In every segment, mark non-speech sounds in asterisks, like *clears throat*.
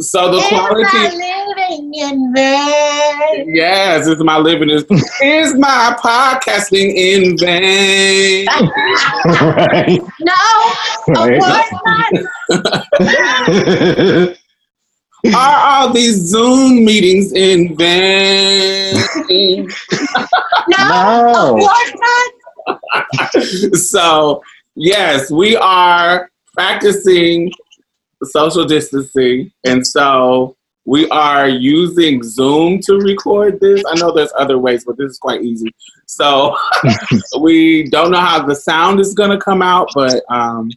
So the quality, living in vain. yes, is my living is is my podcasting in vain. right. *laughs* No, of Right. course not. *laughs* Are all these Zoom meetings in vain? No, No. of course not. *laughs* so yes, we are practicing social distancing, and so we are using Zoom to record this. I know there's other ways, but this is quite easy. So *laughs* we don't know how the sound is going to come out, but um,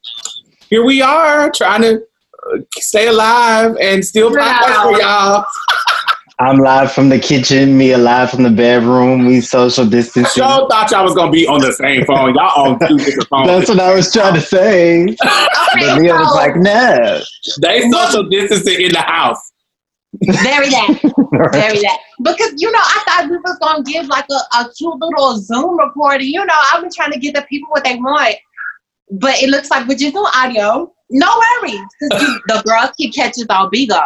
here we are trying to uh, stay alive and still podcast for y'all. *laughs* I'm live from the kitchen. Me live from the bedroom. We social distancing. Y'all thought y'all was going to be on the same phone. Y'all on two different *laughs* phones. That's what I was trying to say. But Okay, Leah was like, no. They social distancing in the house. very that, *laughs* very that. Because you know, I thought we was gonna give like a, a cute little Zoom recording. You know, I've been trying to give the people what they want, but it looks like we're just doing audio. No worries, because the girls keep catching on Bigo.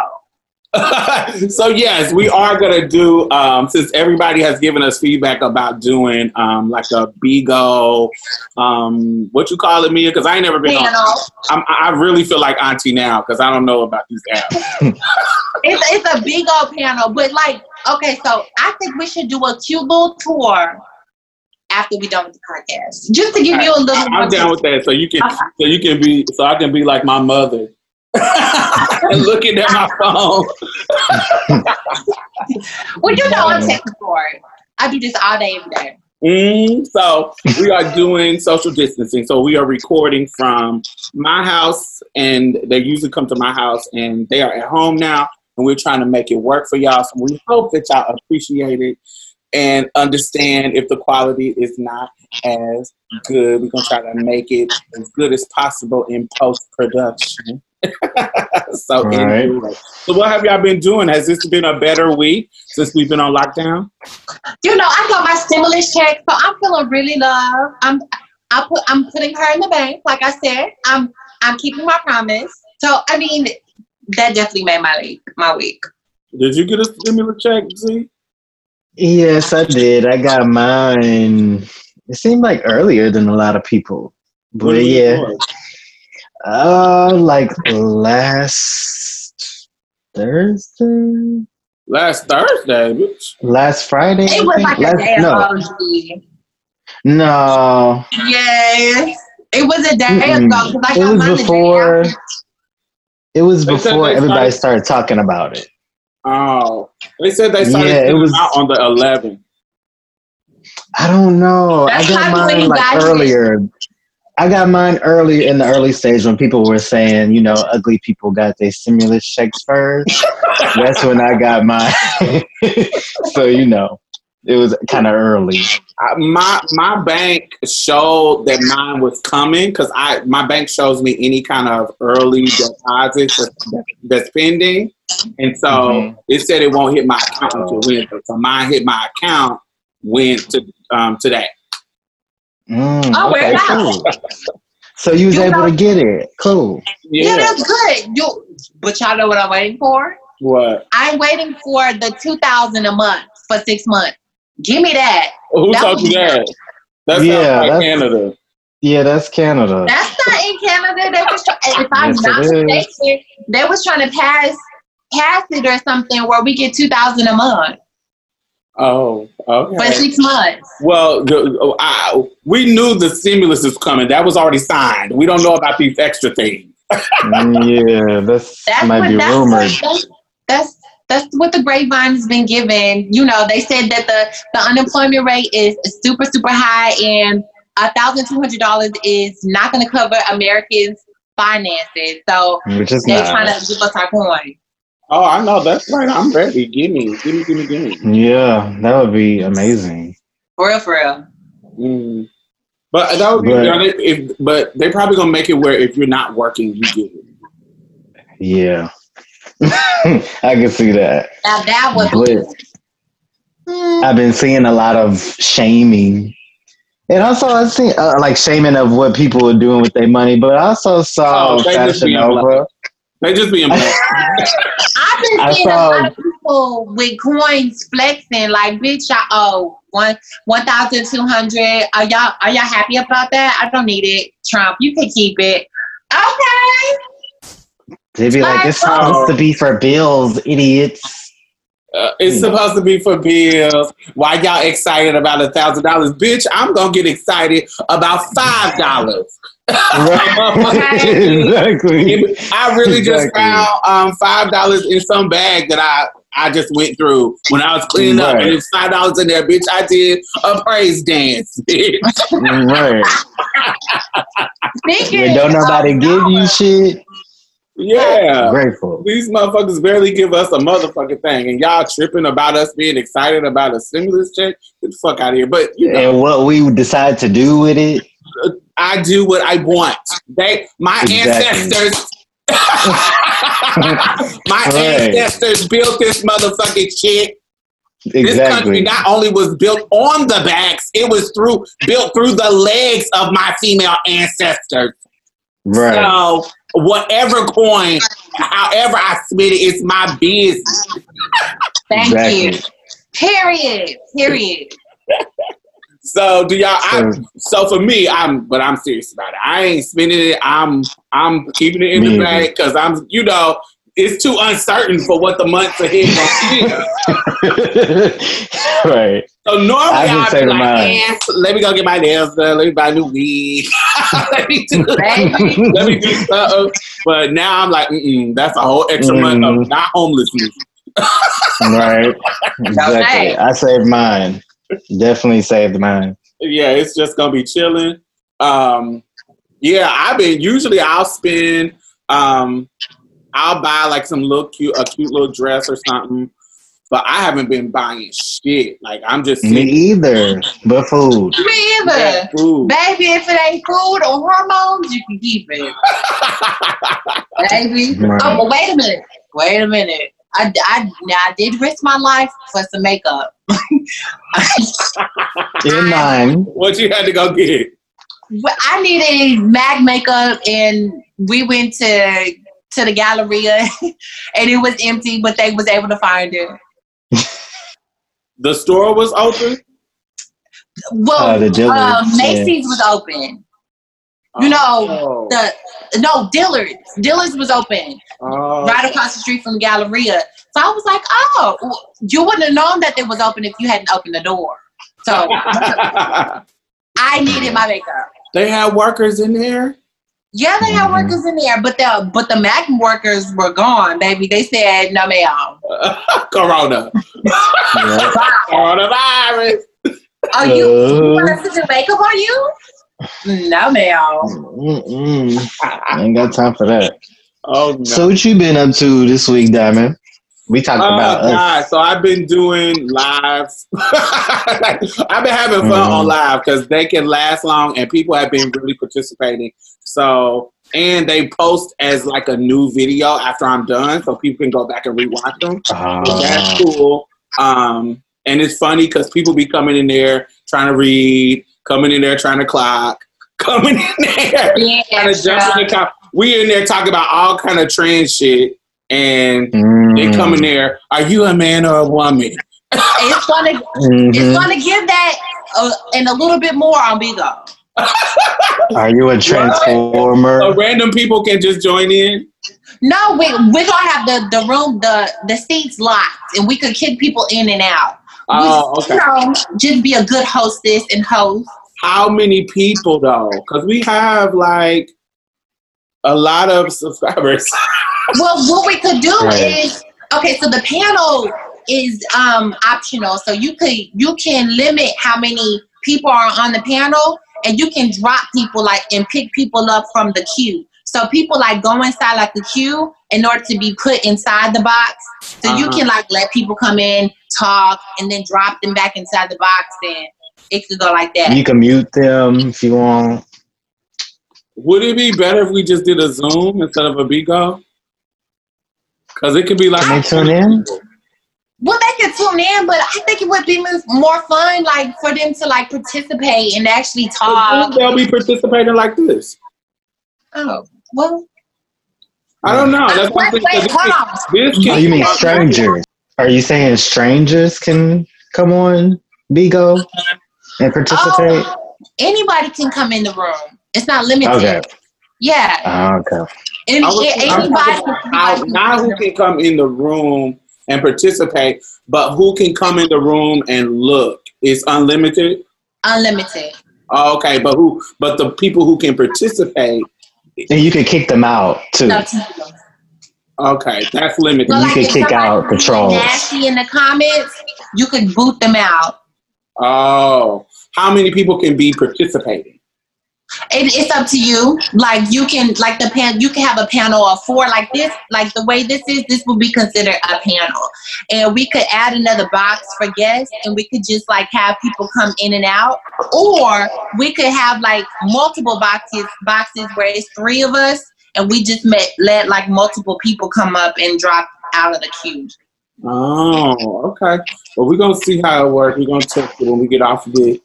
*laughs* so yes, we are gonna do um, since everybody has given us feedback about doing um, like a Bigo, um, what you call it, Mia? Because I ain't never been You on. I'm, I really feel like auntie now because I don't know about these apps. *laughs* it's it's a big old panel, but like, okay, so I think we should do a cute little tour after we done with the podcast, just to give you a little. I'm down with that. So you can, so you can be, so I can be like my mother. And *laughs* looking at my phone. Well, you know, I'm taking for. I do this all day, every day. Mm, so we are doing social distancing. So we are recording from my house, and they usually come to my house, and they are at home now, and we're trying to make it work for y'all. So we hope that y'all appreciate it and understand if the quality is not as good. We're gonna try to make it as good as possible in post production. *laughs* so Right. enjoy. So what have y'all been doing? Has this been a better week since we've been on lockdown? You know, I got my stimulus check, so I'm feeling really love. I'm, I put, I'm putting her in the bank, like I said. I'm, I'm keeping my promise. So I mean, that definitely made my week. My week. Did you get a stimulus check, Z? Yes, I did. I got mine. It seemed like earlier than a lot of people. But yeah, yours? Uh, like last Thursday, Last Thursday, bitch. last Friday. It was think? like a day no, ago. no, Yes, it was a day Mm-mm. ago because I It was mine the day before. It was They before everybody started- started talking about it. Oh, they said they started Yeah, it was- out on the 11th. I don't know. That's I got probably when mine like got it. earlier. I got mine early in the early stage when people were saying, you know, ugly people got their stimulus checks first. That's when I got mine. *laughs* so you know, it was kind of early. I- my my bank showed that mine was coming because I my bank shows me any kind of early deposits that's, that's pending, and so Mhm. it said it won't hit my account until Wednesday. So mine hit my account went to um today. Mm, Oh, okay, very nice. cool. So you was You able know- to get it. Cool. Yeah, Yeah. that's good. You, but y'all know what I'm waiting for? What? I'm waiting for the two thousand a month for six months. Give me that. Who That told you was- that? That Yeah, sounds like that's- Canada. Yeah, that's Canada. That's not in Canada. They was try- if I'm Yes, not mistaken, they was trying to pass pass it or something where we get two thousand a month Oh, for okay. six months. Well, the- oh, I, we knew the stimulus is coming. That was already signed. We don't know about these extra things. *laughs* Yeah, that's, That's might what be that's, rumored. what that's that's that's what the grapevine has been given. You know, they said that the the unemployment rate is super super high, and a thousand two hundred dollars is not going to cover Americans' finances. So Which is they're trying nice. to give us our coin. Oh, I know. That's right. I'm ready. Give me, give me, give me, give me. Yeah, that would be amazing. For real, for real. Mm. But that would be. But- if, but they're probably gonna make it where if you're not working, you get it. Yeah. *laughs* I can see that. Now that was But. I've been seeing a lot of shaming. And also, I've seen uh, like shaming of what people are doing with their money, but I also saw Oh, Fashion being Nova. They just being black. *laughs* I've been I seeing saw- a lot of people with coins flexing, like bitch, I owe one one thousand two hundred. Are y'all are y'all happy about that? I don't need it. Trump, you can keep it. Okay. They'd be like, it's supposed to be for bills, idiots. Uh, it's supposed to be for bills. Why y'all excited about a thousand dollars, bitch? I'm gonna get excited about five dollars. Right. *laughs* exactly. I really just Exactly. found um, five dollars in some bag that I I just went through when I was cleaning up, and it's five dollars in there, bitch. I did a praise dance, *laughs* bitch. right. Speaking And don't nobody of give you dollars, shit. Yeah. Grateful. These motherfuckers barely give us a motherfucking thing, and y'all tripping about us being excited about a stimulus check. Get the fuck out of here! But you know, And what we decide to do with it. I do what I want. They, my Exactly. ancestors, *laughs* my Right. ancestors built this motherfucking shit. Exactly. This country not only was built on the backs, it was through built through the legs of my female ancestors. Right. So whatever coin, however I spit it, it's my business. Thank Exactly. you. Period. Period. *laughs* So do y'all? I, So- so for me, I'm but I'm serious about it. I ain't spending it. I'm I'm keeping it in Me the either. bag because I'm you know it's too uncertain for what the months ahead gonna be. *laughs* right. So normally I can I'd be to like, mine. Let me go get my nails done. Let me buy new weed. *laughs* let me do Baby. let me do something. But now I'm like, Mm-mm, that's a whole extra month of Mhm. not homelessness. *laughs* Right. Exactly. I saved mine. Definitely saved mine. yeah, it's just gonna be chilling. Um, yeah, I've been usually I'll spend um, I'll buy like some little cute a cute little dress or something, but I haven't been buying shit. Like I'm just Me either. But food. Me either. food. Baby, if it ain't food or hormones, you can keep it. *laughs* Baby. Right. Oh, but wait a minute. Wait a minute. I, I, now I did risk my life for some makeup. *laughs* In mine. what you had to go get? Well, I needed MAC makeup, and we went to to the Galleria, *laughs* and it was empty, but they was able to find it. *laughs* The store was open. Well, Uh, the Dillard's, uh, yeah. Macy's was open. You know, Oh, The no Dillard's. Dillard's was open oh. right across the street from the Galleria. So I was like, oh, you wouldn't have known that it was open if you hadn't opened the door. So *laughs* I needed my makeup. they had workers in there. Yeah, they had Mhm. workers in there, but the but the Mac workers were gone, baby. They said no, ma'am. *laughs* Corona, Yeah. coronavirus. Are you, you want us to do makeup on you? No, ma'am. I ain't got time for that. Oh no. So what you been up to this week, Diamond? We talked Oh about us. God! So I've been doing lives. *laughs* I've been having fun Mhm. on live because they can last long, and people have been really participating. So and they post as like a new video after I'm done, so people can go back and rewatch them. So that's cool. Um, and it's funny because people be coming in there trying to read, coming in there trying to clock, *laughs* coming in there Yeah, trying to jump in the car. We in there talking about all kind of trans shit, and they Mm. come in there. Are you a man or a woman? *laughs* it's gonna Mhm. it's gonna give that uh, and a little bit more on Bigo. Are you a transformer? So random people can just join in. No, we we're gonna have the the room the the seats locked, and we could kick people in and out. Oh, We- okay. You know, just be a good hostess and host. How many people though? Because we have like a lot of subscribers. *laughs* Well, what we could do Right. is okay. So the panel is um optional, so you could you can limit how many people are on the panel, and you can drop people like and pick people up from the queue. So people like go inside like the queue in order to be put inside the box. So you Uh-huh. can like let people come in, talk, and then drop them back inside the box, and it could go like that. You can mute them if you want. Would it be better if we just did a Zoom instead of a Bigo? Because it could be like Can they tune in? Well, they could tune in, but I think it would be more fun, like for them to like participate and actually talk. They'll be participating like this. Oh, well, I don't know. That's wait, what wait, hold on. This can, Oh, you mean strangers? Are you saying strangers can come on Bigo and participate? Oh, anybody can come in the room. It's not limited. Okay. Yeah, Ah, okay. Any, I was- yeah, I'm anybody. talking about not who can come in the room and participate, but who can come in the room and look. It's unlimited. Unlimited. Oh, okay, but who? But the people who can participate. And you can kick them out too. No, Okay, that's limited. so You like can kick out the trolls. Nasty in the comments, you can boot them out. Oh, how many people can be participating? It, it's up to you. Like you can, like the pan, you can have a panel of four. Like this, like the way this is, this will be considered a panel, and we could add another box for guests, and we could just like have people come in and out, or we could have like multiple boxes, boxes where it's three of us, and we just met, let like multiple people come up and drop out of the queue. Oh, okay. Well, we're gonna see how it works. We're gonna test it when we get off of it.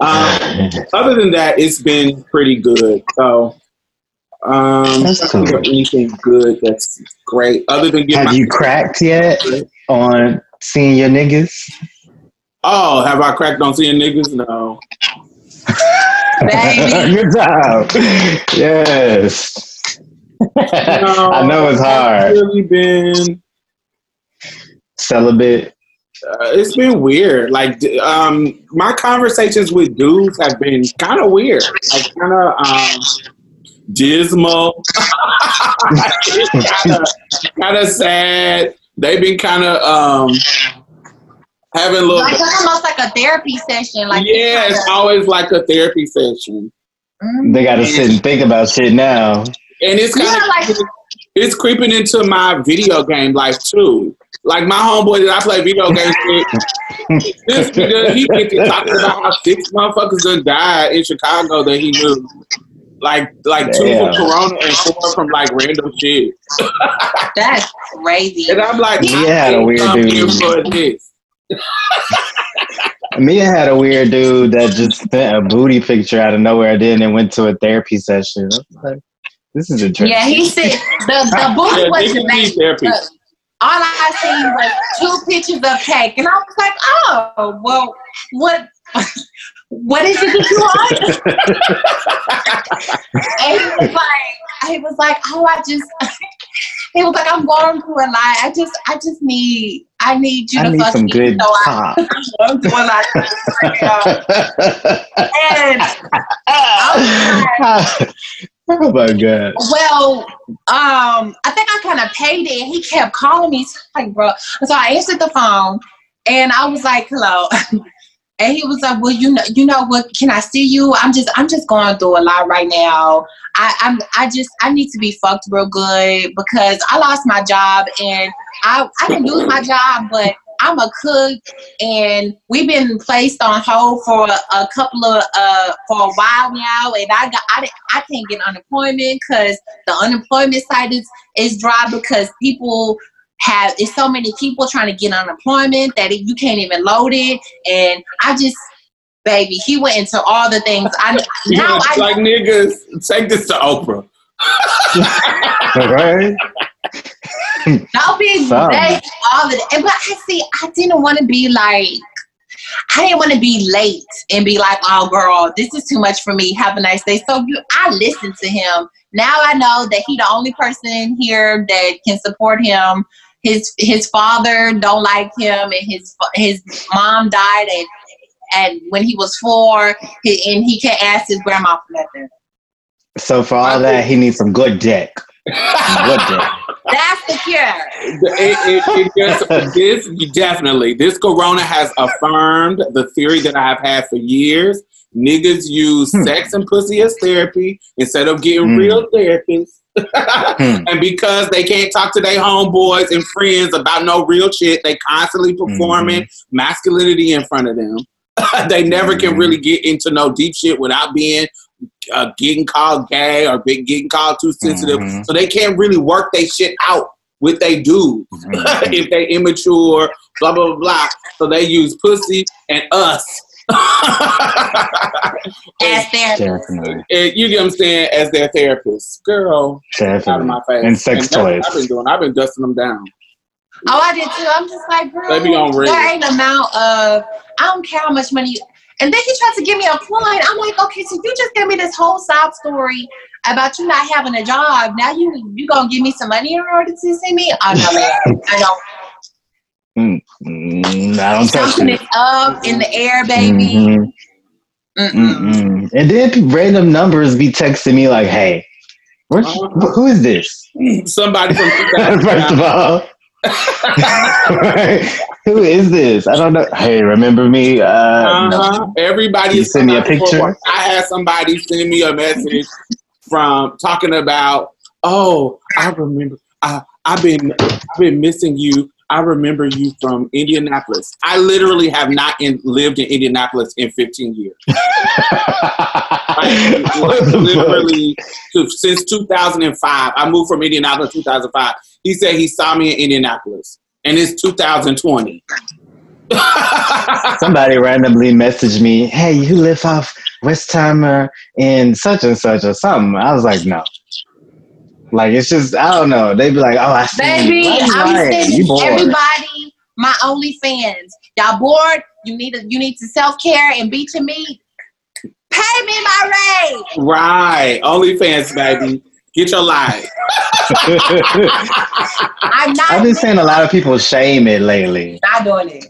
Um, other than that, it's been pretty good. So, um, That's I can't think of cool. anything good that's great. Other than Have you cracked yet on seeing your niggas? oh, have I cracked on seeing niggas? No. Baby. *laughs* Good job. Yes. *laughs* I know it's It's hard. really been. Celibate. Uh, it's been weird. Like, um, my conversations with dudes have been kind of weird. Like, kind of um, dismal. *laughs* kind of sad. They've been kind of um, having little. Like it's almost like a therapy session. Like yeah, it's always like a therapy session, Mhm. They got to sit and think about shit now. and it's kind Yeah, of like- it's creeping into my video game life too. Like my homeboy that I play video games with, this nigga he get to talking about how six motherfuckers done died in Chicago that he knew. Like like two Damn. from Corona and four from like random shit. That's crazy. And I'm like, Mia had a I weird ain't come here dude. for this. Mia had a weird dude that just sent a booty picture out of nowhere, then and went to a therapy session. I was like, this is interesting. Yeah, he said the the *laughs* booty Yeah, was niggas the therapy. the- All I seen was two pictures of cake, and I was like, "Oh, well, what, *laughs* what is it that you want?" *laughs* and he was like, "He was like, oh, I just." *laughs* He was like, "I'm going through a lot. I just, I just need, I need you I to need fuck some me." good So I, I'm doing a lot. and oh my god. Well, um, I think I kind of paid it. He kept calling me, like, bro. So I answered the phone, and I was like, "Hello." *laughs* And he was like, "Well, you know, you know what? Can I see you? I'm just, I'm just going through a lot right now. I, I'm, I just, I need to be fucked real good because I lost my job and I, I didn't lose my job, but I'm a cook and we've been placed on hold for a, a couple of, uh, for a while now, and I got, I, I can't get unemployment because the unemployment site is is dry because people." Have it's so many people trying to get unemployment that it, you can't even load it, and I just, baby, he went into all the things. I *laughs* now It's I like niggas, take this to Oprah. *laughs* right? *laughs* Don't be late all of that. But I see, I didn't want to be like, I didn't want to be late and be like, oh, girl, this is too much for me. Have a nice day. So you, I listened to him. Now I know that he the only person here that can support him. His his father don't like him, and his his mom died, and and when he was four, he, and he can't ask his grandma for nothing. So for all that, he needs some good dick. Good dick. That's the cure. it, it, it just, this definitely this corona has affirmed the theory that I have had for years. Niggas use Hmm. sex and pussy as therapy instead of getting Hmm. real therapists. *laughs* Hmm. and because they can't talk to their homeboys and friends about no real shit, they constantly performing Mm-hmm. masculinity in front of them. *laughs* they never can Mhm. really get into no deep shit without being uh, getting called gay or being getting called too sensitive. Mhm. So they can't really work their shit out with they do Mhm. *laughs* if they immature, blah blah blah blah. So they use pussy and us. *laughs* As therapy. And you get what I'm saying as their therapist, girl. Out of my face. And sex that's toys. I've been doing. I've been dusting them down. Oh, I did too. I'm just like, girl, They be on red. there ain't amount of, I don't care how much money. You, and then he tries to give me a coin. I'm like, okay, so you just gave me this whole sob story about you not having a job. Now you you gonna give me some money in order to see me? Oh no, man, I don't. Mm, I don't Something it. is up in the air, baby. Mhm. Mm-mm. Mm-mm. And then random numbers be texting me like, "Hey, what, Uh-huh. who is this?" Somebody from *laughs* First of all, *laughs* *laughs* who is this? I don't know. Hey, remember me? Uh. Uh-huh. Everybody send me a picture? I had somebody send me a message from talking about, oh, I remember. I I've been I've been missing you. I remember you from Indianapolis. I literally have not in, lived in Indianapolis in 15 years. *laughs* Like, What the fuck? literally to- since 2005. I moved from Indianapolis 2005. He said he saw me in Indianapolis, and it's 2020. *laughs* Somebody randomly messaged me, "Hey, you live off Westheimer in such and such or something." I was like, "No." Like it's just I don't know. They'd be like, "Oh, I see." Baby, you. I'm lying? sending You bored. everybody my OnlyFans. Y'all bored? You need a, you need to self care and be to me. Pay me my rate. right, OnlyFans, baby. Get your life. *laughs* I'm not. I've been seeing a lot of people shame it lately. not doing it.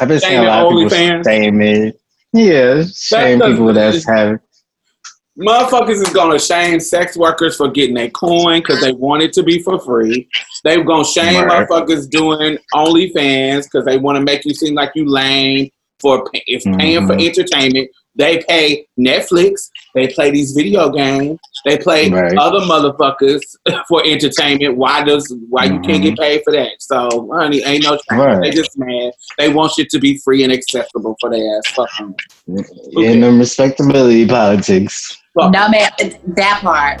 I've been seeing a lot of people OnlyFans? shame it. Yeah, shame doesn't- people that's having. Motherfuckers is gonna shame sex workers for getting a coin because they want it to be for free. They gonna shame Right. motherfuckers doing OnlyFans because they want to make you seem like you lame for pay- if paying for Mhm. entertainment. They pay Netflix. They play these video games. They play Right. other motherfuckers for entertainment. Why does why you can't get paid for that? So honey, ain't no shame. Right. They just mad. They want shit to be free and accessible for their ass. Fuck 'em. In them respectability politics. Fuck 'em. No, man, that part.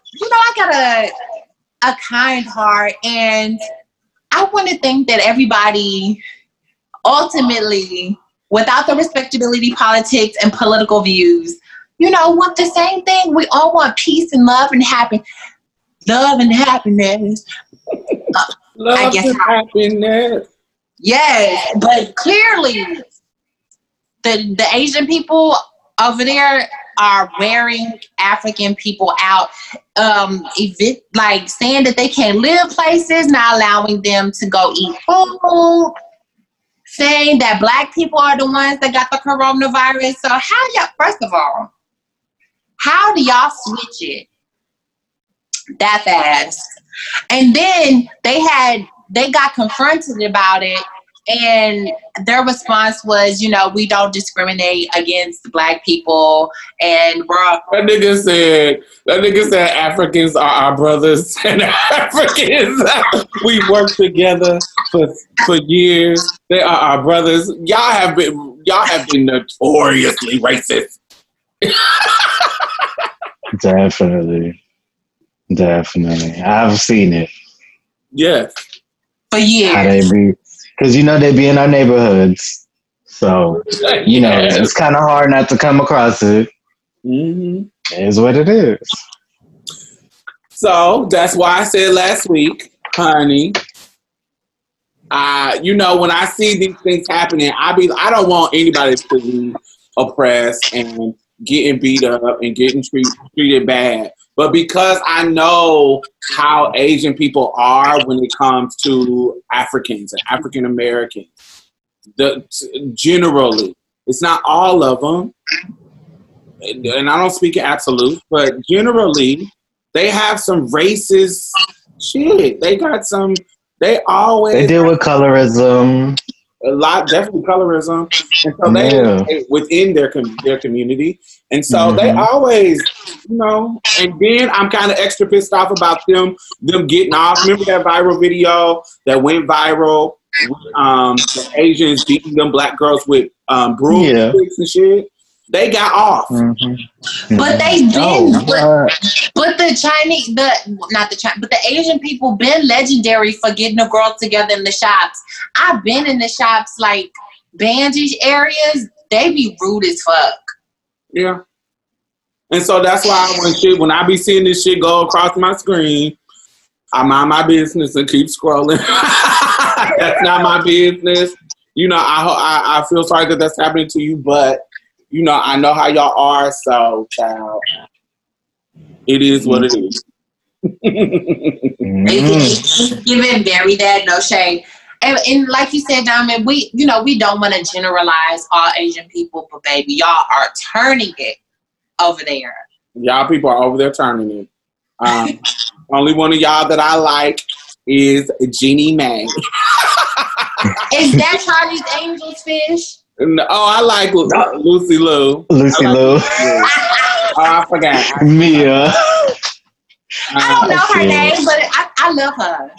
you know, I got a a kind heart and I want to think that everybody ultimately, without the respectability politics and political views, you know, want the same thing. We all want peace and love and happiness. Love and happiness. *laughs* Uh, love I guess and happiness. Yes, but clearly the the Asian people over there are wearing African people out, um, evi- like saying that they can't live places, not allowing them to go eat food, saying that black people are the ones that got the coronavirus. So how y'all? First of all, how do y'all switch it that fast? And then they had they got confronted about it and their response was you know we don't discriminate against black people and we're all- That nigga said, that nigga said Africans are our brothers *laughs* and Africans, *laughs* we work together for for years. They are our brothers. Y'all have been, y'all have been notoriously racist. *laughs* Definitely. Definitely. I've seen it. Yes. for How years they be because you know they be in our neighborhoods. So, you know, it's kinda hard not to come across it. hmm It is what it is. So that's why I said last week, honey. Uh, you know, when I see these things happening, I be I don't want anybody to be oppressed and getting beat up and getting treat, treated bad. But because I know how Asian people are when it comes to Africans and African Americans, the generally, it's not all of them, and I don't speak in absolute, but generally, they have some racist shit. They got some. They always They deal with colorism. A lot, definitely colorism, and so they Yeah. within their com- their community, and so they Mhm. always, you know. And then I'm kind of extra pissed off about them them getting off. Remember that viral video that went viral? With, um, the Asians beating them black girls with um, broomsticks and shit. They got off. Mhm. but they been Oh, uh, but the chinese the not the Chinese, but the asian people been legendary for getting the girls together in the shops i've been in the shops like bandage areas they be rude as fuck Yeah. And so that's why when *sighs* shit when I be seeing this shit go across my screen, I mind my business and keep scrolling. *laughs* that's not my business. You know, I, I I feel sorry that that's happening to you, but you know, I know how y'all are, so child. It is what it is. It- mhm. it's giving very that no shade. And, and like you said, Diamond, we you know we don't want to generalize all Asian people, but baby, y'all are turning it over there. y'all people are over there turning it. Um, *laughs* only one of y'all that I like is Jeannie Mai. *laughs* Is that Charlie's Angels fish? And, oh, I like Lucy Liu. Lucy I like Liu. *laughs* Lucy Liu. Oh, I forgot. Mia. I don't know her name, but I, I love her.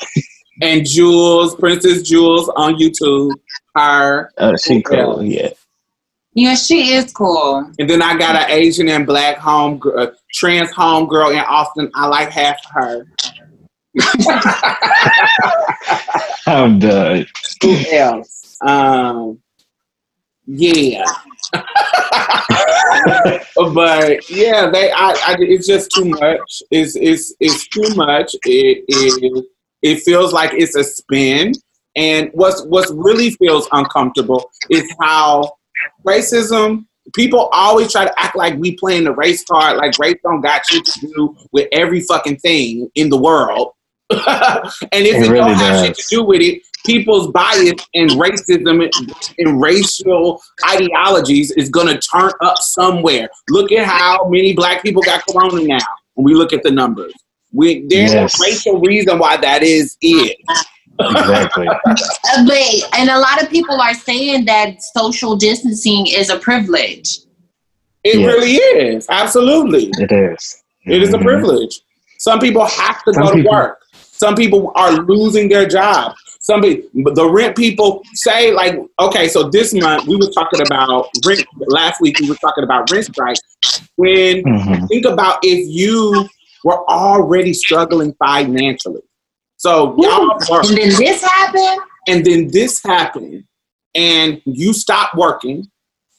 and Jules, Princess Jules on YouTube. Her. Oh, she cool, yeah. Yeah, she is cool. And then I got an Asian and black home, gr- uh, trans home girl in Austin. I like half of her. *laughs* I'm done. Who else? Um, yeah. *laughs* but yeah, they. I, I. It's just too much. It's. It's. It's too much. It. It. It feels like it's a spin. And what's what's really feels uncomfortable is how racism. People always try to act like we playing the race card, like race don't got shit to do with every fucking thing in the world. *laughs* and if It it, really don't have shit to do with it, people's bias and racism and racial ideologies is going to turn up somewhere. Look at how many black people got corona now when we look at the numbers. We there's Yes. a racial reason why that is it. Exactly. *laughs* But and a lot of people are saying that social distancing is a privilege. It Yes. really is. Absolutely. it is. It is a Mhm. privilege. Some people have to Some go to work. Some people are losing their job. Some people, the rent people say like, okay, so this month we were talking about rent. Last week we were talking about rent strike. When Mhm. think about if you were already struggling financially, so y'all work, And then this happened. and then this happened, and you stop working,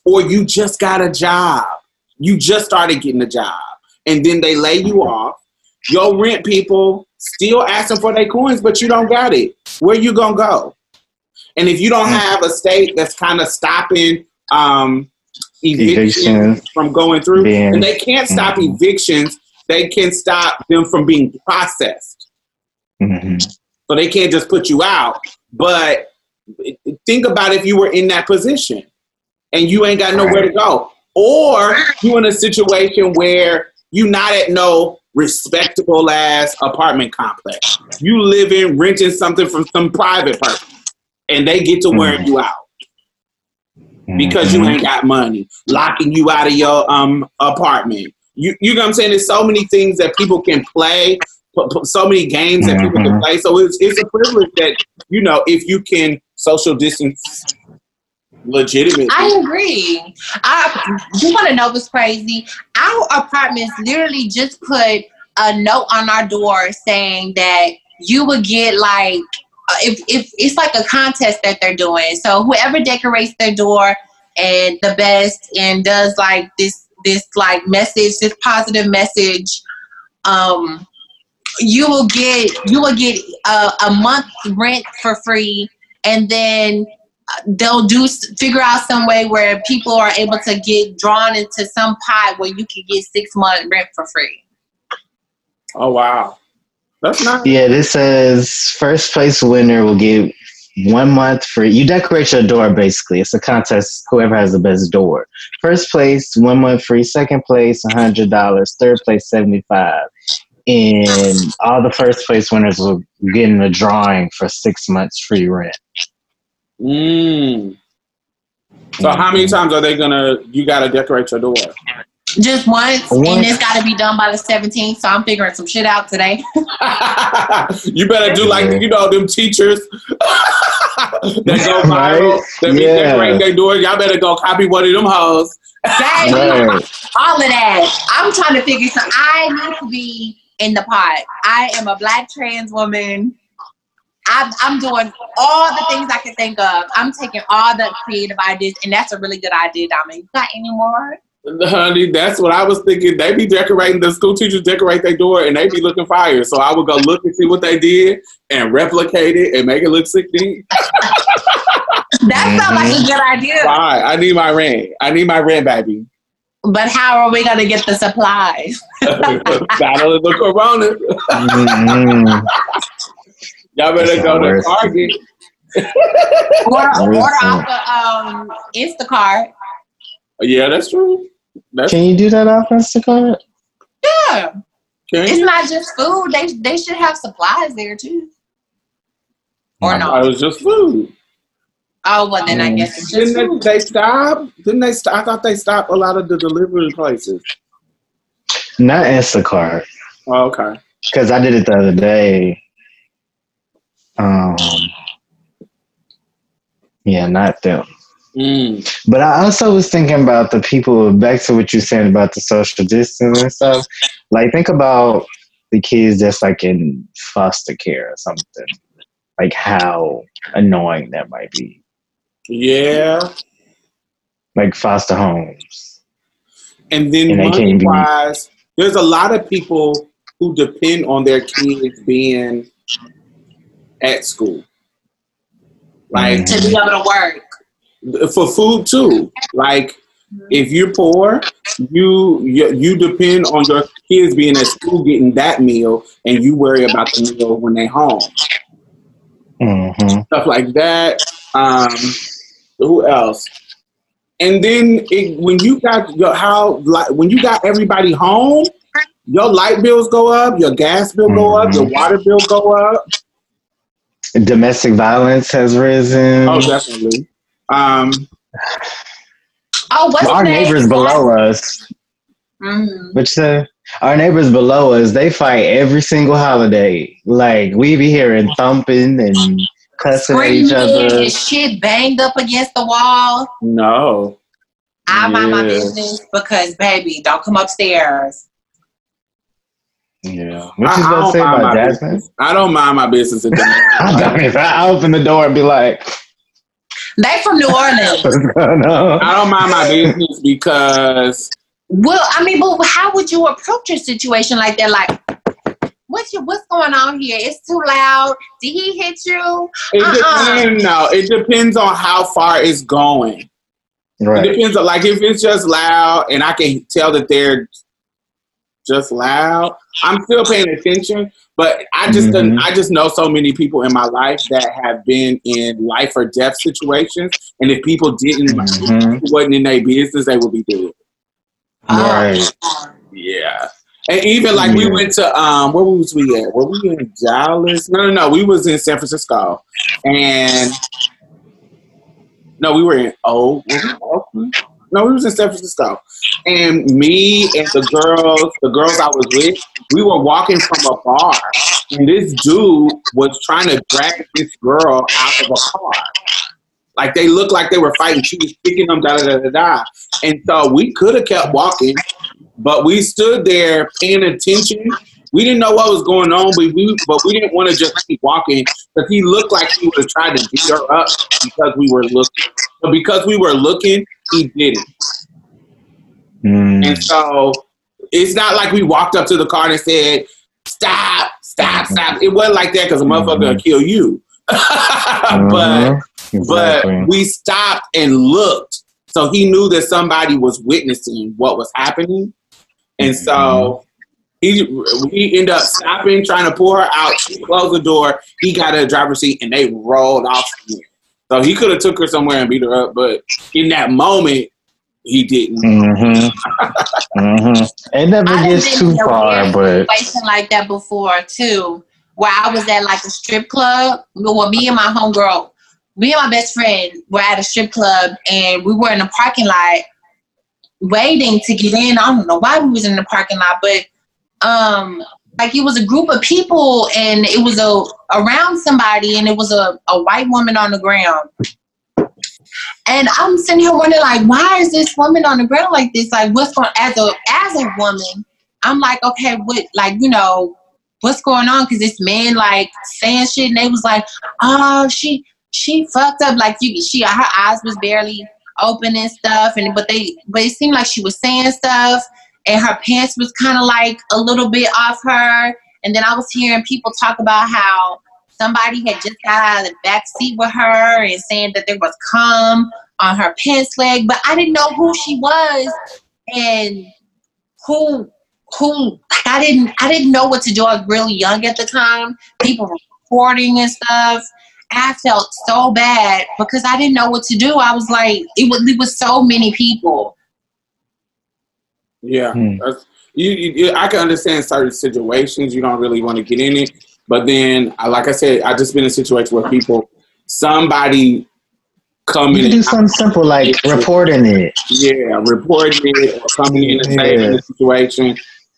or you just got a job. You just started getting a job, and then they lay you off. Your rent people still asking for their coins, but you don't got it. Where you gonna go? And if you don't have a state that's kind of stopping um, evictions Eviction. from going through, Being- and they can't stop Mhm. evictions, they can stop them from being processed. Mhm. So they can't just put you out. But think about if you were in that position and you ain't got nowhere to go. Or you in a situation where you not at no respectable ass apartment complex. You live in renting something from some private person and they get to wear Mhm. you out because you Mhm. ain't got money, locking you out of your um apartment. You you know what I'm saying? There's so many things that people can play, p- p- so many games that people can Mhm. play. So it's it's a privilege that you know if you can social distance legitimately. I agree. I you want to know what's crazy? Our apartments literally just put a note on our door saying that you would get like uh, if if it's like a contest that they're doing. So whoever decorates their door and the best and does like this this like message, this positive message, um, you will get you will get a, a month rent for free, and then they'll do figure out some way where people are able to get drawn into some pot where you can get six month rent for free. oh wow, that's not. Yeah, this says first place winner will get one month free. You decorate your door basically. It's a contest. Whoever has the best door. First place, one month free. Second place, hundred dollars. Third place, seventy five. And all the first place winners will get in a drawing for six months free rent. Mm. So how many times are they gonna? You gotta decorate your door. Just once, Once. and it's got to be done by the 17th. So I'm figuring some shit out today. *laughs* *laughs* you better do like you know them teachers *laughs* that go viral. Right? That be Yeah. decorating their doors. Y'all better go copy one of them hoes. Baby, Right. all of that. I'm trying to figure some. I need to be in the pot. I am a black trans woman. I'm, I'm doing all the things I can think of. I'm taking all the creative ideas, and that's a really good idea, Dominic. You got any more? *laughs* Honey, that's what I was thinking. They be decorating the school teachers decorate their door and they be looking fire. So I would go look and see what they did and replicate it and make it look sick neat. That sounds like a mm-hmm. good idea. Why? I need my rent. I need my rent, baby. But how are we gonna get the supplies? Battle of the corona. Y'all better That's go not to worth. Target. *laughs* Order, Really? order off of um, Instacart. Yeah, that's true. That's Can you do that off Instacart? Yeah, can it's you? not just food. They they should have supplies there too. Or I no? it was just food. Oh well, then I Mm. guess it's just Didn't food. they, they stop? Didn't they stop? I thought they stopped a lot of the delivery places. Not Instacart. Oh, okay. Because I did it the other day. Um, yeah, not them. Mm. But I also was thinking about the people. Back to what you're saying about the social distance and stuff. Like, think about the kids that's like in foster care or something. Like how annoying that might be. Yeah. Like foster homes. And then And they money can't be- there's a lot of people who depend on their kids being at school. Like to be able to work. for food too. Like if you're poor, you, you you depend on your kids being at school getting that meal, and you worry about the meal when they home. hmm Stuff like that. Um, who else? And then it, when you got your how like when you got everybody home, your light bills go up, your gas bill go up, your Mhm. water bill go up. Domestic violence has risen. Oh, definitely. Um, Oh, what's our neighbors below us, Mhm. which the our neighbors below us, they fight every single holiday. Like we be hearing thumping and cussing at each other. and shit banged up against the wall. no. I mind my business because, baby, don't come upstairs. Yeah. What I- you I gonna don't say mind about my Jasmine? business. I don't mind my business. in *laughs* I, domestic mean, I open the door and be like, They from New *laughs* Orleans. "What's going? I don't mind my business because well, I mean, but how would you approach a situation like that? Like, what's your what's going on here? It's too loud. Did he hit you? it Uh-uh. depends. No, it depends on how far it's going. It depends on like if it's just loud and I can tell that they're just loud. I'm still paying attention, but I just Mhm. I just know so many people in my life that have been in life or death situations, and if people didn't Mhm. wasn't in their business, they would be dead. Right. Yeah. And even like we went to um where was we at? Were we in Dallas? No, no, no. We was in San Francisco. And no, we were in oh were we in Oakland? No, we was in San Francisco. And me and the girls, the girls I was with, we were walking from a bar. And this dude was trying to drag this girl out of a car. Like they looked like they were fighting. She was kicking them, da da da da da. And so we could have kept walking, but we stood there paying attention. We didn't know what was going on, but we but we didn't want to just keep walking because he looked like he was trying to beat her up because we were looking. But because we were looking, he didn't. Mm. And so it's not like we walked up to the car and said, "Stop, stop, stop." It wasn't like that because a motherfucker will kill you. *laughs* but Mhm. Exactly. but we stopped and looked. So he knew that somebody was witnessing what was happening. And so he we end up stopping, trying to pull her out. She closed the door. He got a driver's seat and they rolled off. So he could have took her somewhere and beat her up, but in that moment, he didn't. Mhm. *laughs* Mhm. It never I gets too far, but situation like that before too, where I was at like a strip club. Well, me and my homegirl, me and my best friend were at a strip club, and we were in the parking lot waiting to get in. I don't know why we was in the parking lot, but um, like it was a group of people, and it was a around somebody, and it was a, a white woman on the ground. And I'm sitting here wondering, like, why is this woman on the ground like this? Like, what's going as a as a woman? I'm like, okay, what, like, you know, what's going on? Because this man like saying shit, and they was like, oh, she she fucked up. Like, you, she her eyes was barely open and stuff, and but they but it seemed like she was saying stuff, and her pants was kind of like a little bit off her. And then I was hearing people talk about how somebody had just got out of the back seat with her and saying that there was cum on her pants leg, but I didn't know who she was and who who I didn't I didn't know what to do. I was really young at the time. People were and stuff. I felt so bad because I didn't know what to do. I was like, it was it was so many people. Yeah, Hmm. you, you, I can understand certain situations. You don't really want to get in it, but then, I- like I said, I just been in a situation where people, somebody coming you can do something simple like reporting it. yeah, reporting it or coming in and saving Yeah. the situation,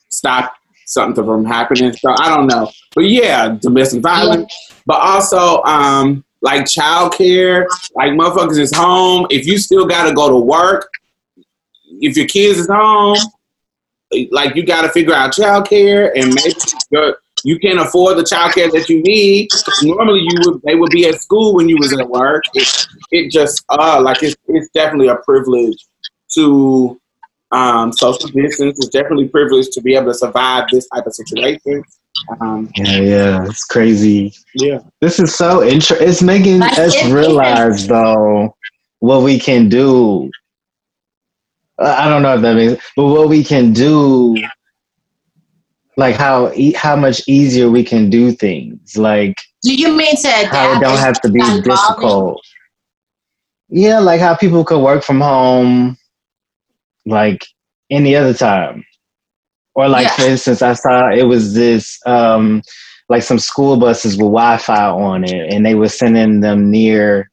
stop something from happening. So I don't know, but yeah, domestic violence, but also um like childcare, like motherfuckers is home. If you still got to go to work, if your kids is home, like you got to figure out childcare and maybe you're, you can't afford the childcare that you need. Normally, you would they would be at school when you was at work. It, it just uh like it's it's definitely a privilege to um, social distance. It's definitely a privilege to be able to survive this type of situation. Um, Yeah, yeah, it's crazy. yeah, This is so interesting. It's making us realize, though, what we can do. I don't know if that means, but what we can do, like how e- how much easier we can do things, like Do you mean to how it don't have to be difficult. Yeah, like how people could work from home, like any other time. Or like Yeah. for instance, I saw it was this um like some school buses with Wi-Fi on it, and they were sending them near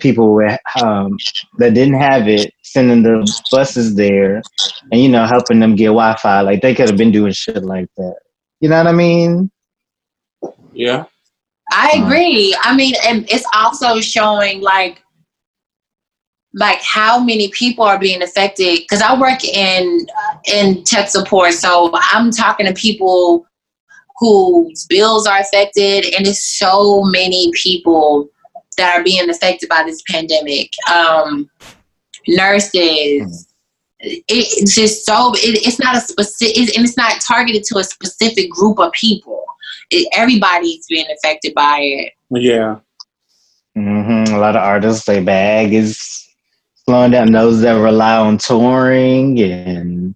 people with, um, that didn't have it, sending the buses there, and you know helping them get Wi-Fi. Like they could have been doing shit like that. You know what I mean? Yeah. I agree. I mean, and it's also showing like like how many people are being affected because I work in in tech support, so I'm talking to people whose bills are affected, and it's so many people that are being affected by this pandemic. Um, nurses. It, it's just so it, it's not a specific and it's not targeted to a specific group of people it, everybody's being affected by it. Yeah. hmm A lot of artists, their bag is slowing down. Those that rely on touring and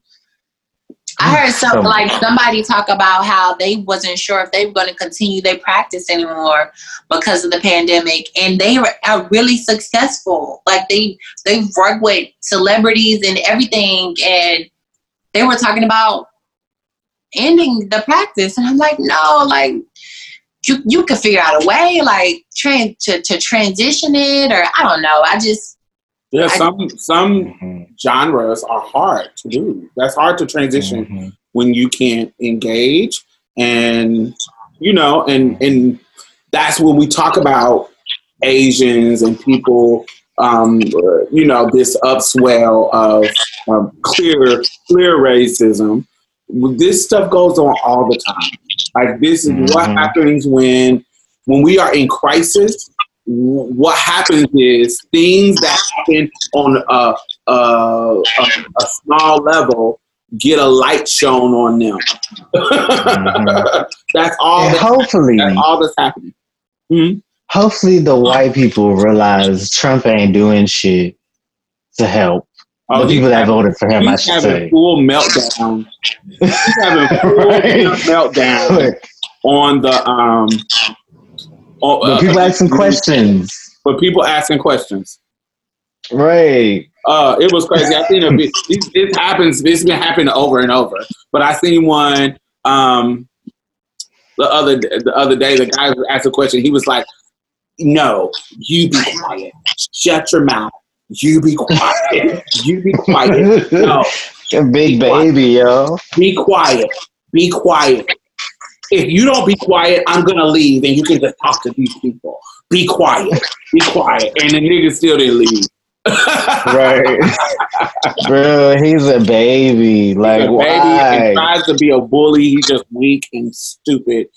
I heard some So- like somebody talk about how they wasn't sure if they were going to continue their practice anymore because of the pandemic, and they were, are really successful. Like they they work with celebrities and everything, and they were talking about ending the practice, and I'm like, no, like you you could figure out a way, like tran to to transition it, or I don't know. I just Yeah. I- Some some Mhm, genres are hard to do. That's hard to transition mhm. when you can't engage and you know and and that's when we talk about asians and people um you know this upswell of um, clear clear racism this stuff goes on all the time like this is what Mhm. happens when when we are in crisis w- what happens is things that happen on a, a, a, a small level get a light shown on them. *laughs* that's all. And That, hopefully, that's all that's happening. Mhm. hopefully the white people realize Trump ain't doing shit to help. Oh, the people that voted for him, I He's should having say. full meltdown. He's having *laughs* full Right. meltdown on the um. On, But people asking questions. But people asking questions. Right. Uh, it was crazy. I seen a bit. This, this happens. It's been happening over and over. But I seen one um, the other the other day. The guy asked a question. He was like, "No, you be quiet. Shut your mouth. You be quiet. You be quiet. *laughs* No, big baby, yo. be quiet. Be quiet. If you don't be quiet, I'm gonna leave, and you can just talk to these people. Be quiet. Be quiet." And the nigga still didn't leave. Right. *laughs* Bro, he's a baby. Like, a baby why? and tries to be a bully. He's just weak and stupid.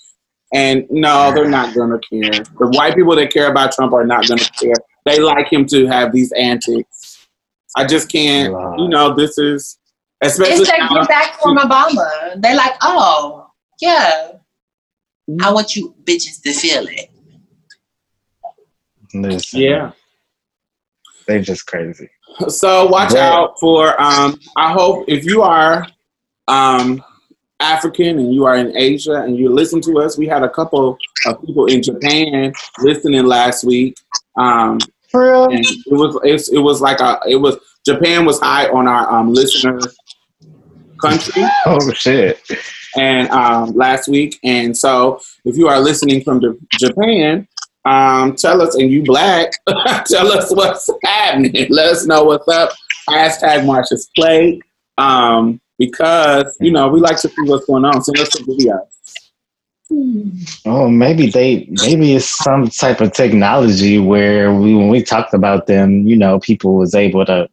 And no, they're not gonna care. The white people that care about Trump are not gonna care. They like him to have these antics. I just can't. You know, this is especially. it's like now- get back from Obama. They're like, oh yeah, I want you bitches to feel it. Listen, yeah. They just crazy. So watch Right. out for. Um, I hope if you are um, African and you are in Asia and you listen to us, we had a couple of people in Japan listening last week. Um, For real? and it was it's, it was like a it was Japan was high on our um, listener country Oh, shit. And um, last week, and so if you are listening from Japan, um, tell us, and you black, *laughs* tell us what's happening. Let us know what's up. Hashtag Marsha's Play, um, because you know we like to see what's going on. Send us some videos. Oh, maybe they maybe it's some type of technology where we when we talked about them, you know, people was able to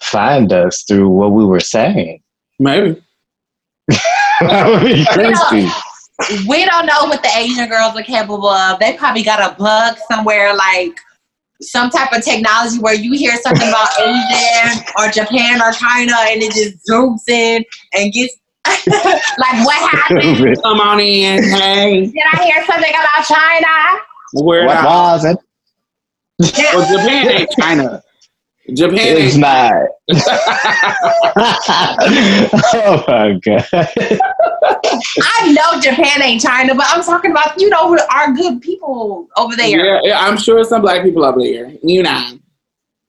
find us through what we were saying. Maybe. *laughs* that would be crazy. We don't know what the Asian girls are capable of. They probably got a bug somewhere, like some type of technology where you hear something about Asian or Japan or China, and it just zooms in and gets *laughs* like what happened? *laughs* Come on in, hey. Did I hear something about China? Where what was it? Well, oh, Japan ain't China. Japan It's ain't. not. *laughs* oh my god. I know Japan ain't China, but I'm talking about you know our good people over there. Yeah, yeah, I'm sure some black people up there. You know,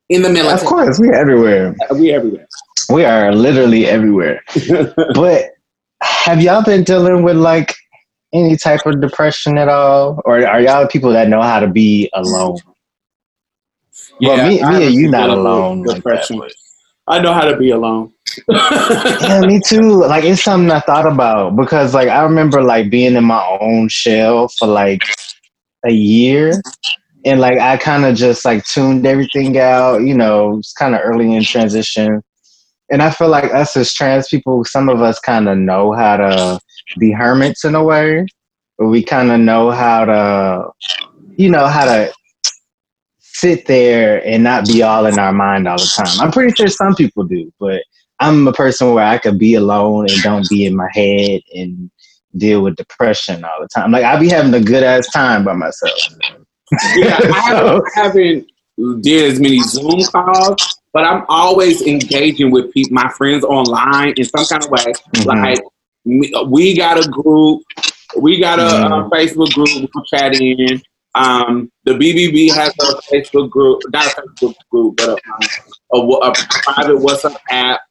in the military. Of course, we're everywhere. we everywhere. We are literally everywhere. *laughs* but have y'all been dealing with like any type of depression at all, or are y'all people that know how to be alone? Well, me, I me and you not dealing with alone. Like that, Depression. I know how to be alone. *laughs* yeah, me too. Like it's something I thought about because like I remember like being in my own shell for like a year. And like I kind of just like tuned everything out, you know, it's kind of early in transition. And I feel like us as trans people, some of us kind of know how to be hermits in a way, but we kind of know how to, you know, how to sit there and not be all in our mind all the time. I'm pretty sure some people do, but I'm a person where I could be alone and don't be in my head and deal with depression all the time. Like I be having a good ass time by myself. yeah, I *laughs* haven't, did as many Zoom calls, but I'm always engaging with people, my friends online in some kind of way. Mhm. Like we got a group, we got a, Mhm. a Facebook group we're chatting in. Um, the BBB has a Facebook group, not a Facebook group, but a, um, a, wa- a private WhatsApp app.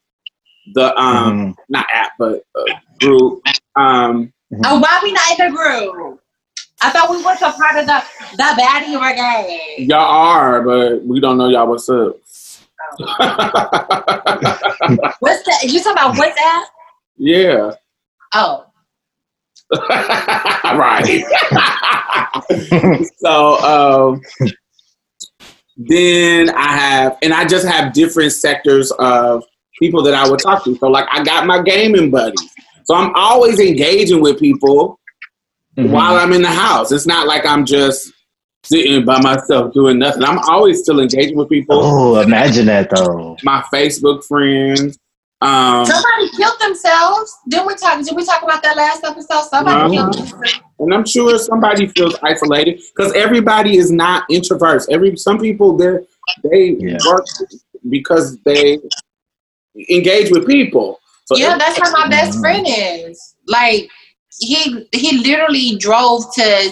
The um, Mhm. not app, but a group. Um, Oh, why we not in the group? I thought we was a part of the the baddie brigade. y'all are, but we don't know y'all what's up. *laughs* What's that? You talking about *laughs* WhatsApp? yeah. Oh, *laughs* right. *laughs* so um, then I have, and I just have different sectors of people that I would talk to. So like I got my gaming buddies. So I'm always engaging with people Mhm. while I'm in the house. It's not like I'm just sitting by myself doing nothing. I'm always still engaging with people. Oh, imagine that though. My Facebook friends. Um, somebody killed themselves. Didn't we talk? Did we talk about that last episode? Somebody Uh-huh. killed themselves. And I'm sure somebody feels isolated because everybody is not introverts. Every some people they they Yeah. work because they engage with people. So Yeah, that's how my best Mhm. friend is. Like he he literally drove to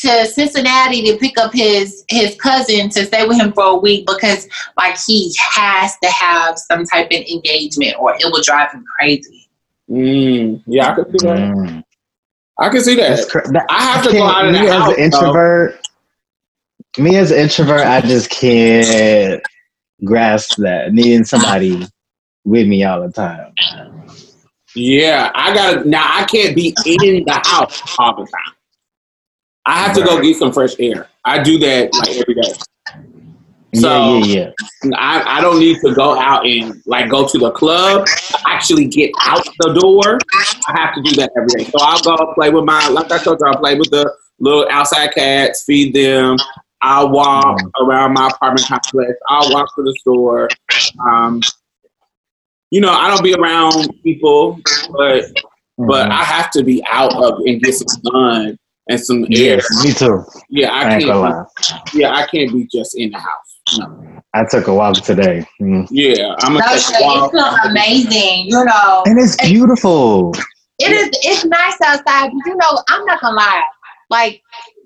to Cincinnati to pick up his his cousin to stay with him for a week because like he has to have some type of engagement or it will drive him crazy. mm, yeah, I can see that. Mm. I can see that. cra- that- I have I to go out of the me as house. an though. introvert. Me as an introvert, I just can't grasp that needing somebody with me all the time. Yeah, I gotta now. I can't be in the house all the time. I have to go get some fresh air. I do that like every day. yeah, So- yeah, yeah. I, I don't need to go out and like go to the club. to Actually, get out the door. I have to do that every day. So I'll go play with my like I told you. I'll play with the little outside cats, feed them. I'll walk around my apartment complex. I'll walk to the store. Um, you know, I don't be around people, but but Mhm. I have to be out of and get some sun and some air. yes, me too. Yeah, I I can't. lie. Yeah, I can't be just in the house. No. I took a walk today, Mm. Yeah, I'm gonna it take a walk. feels amazing, you know. and it's beautiful. It is it's nice outside, but you know, I'm not gonna lie. Like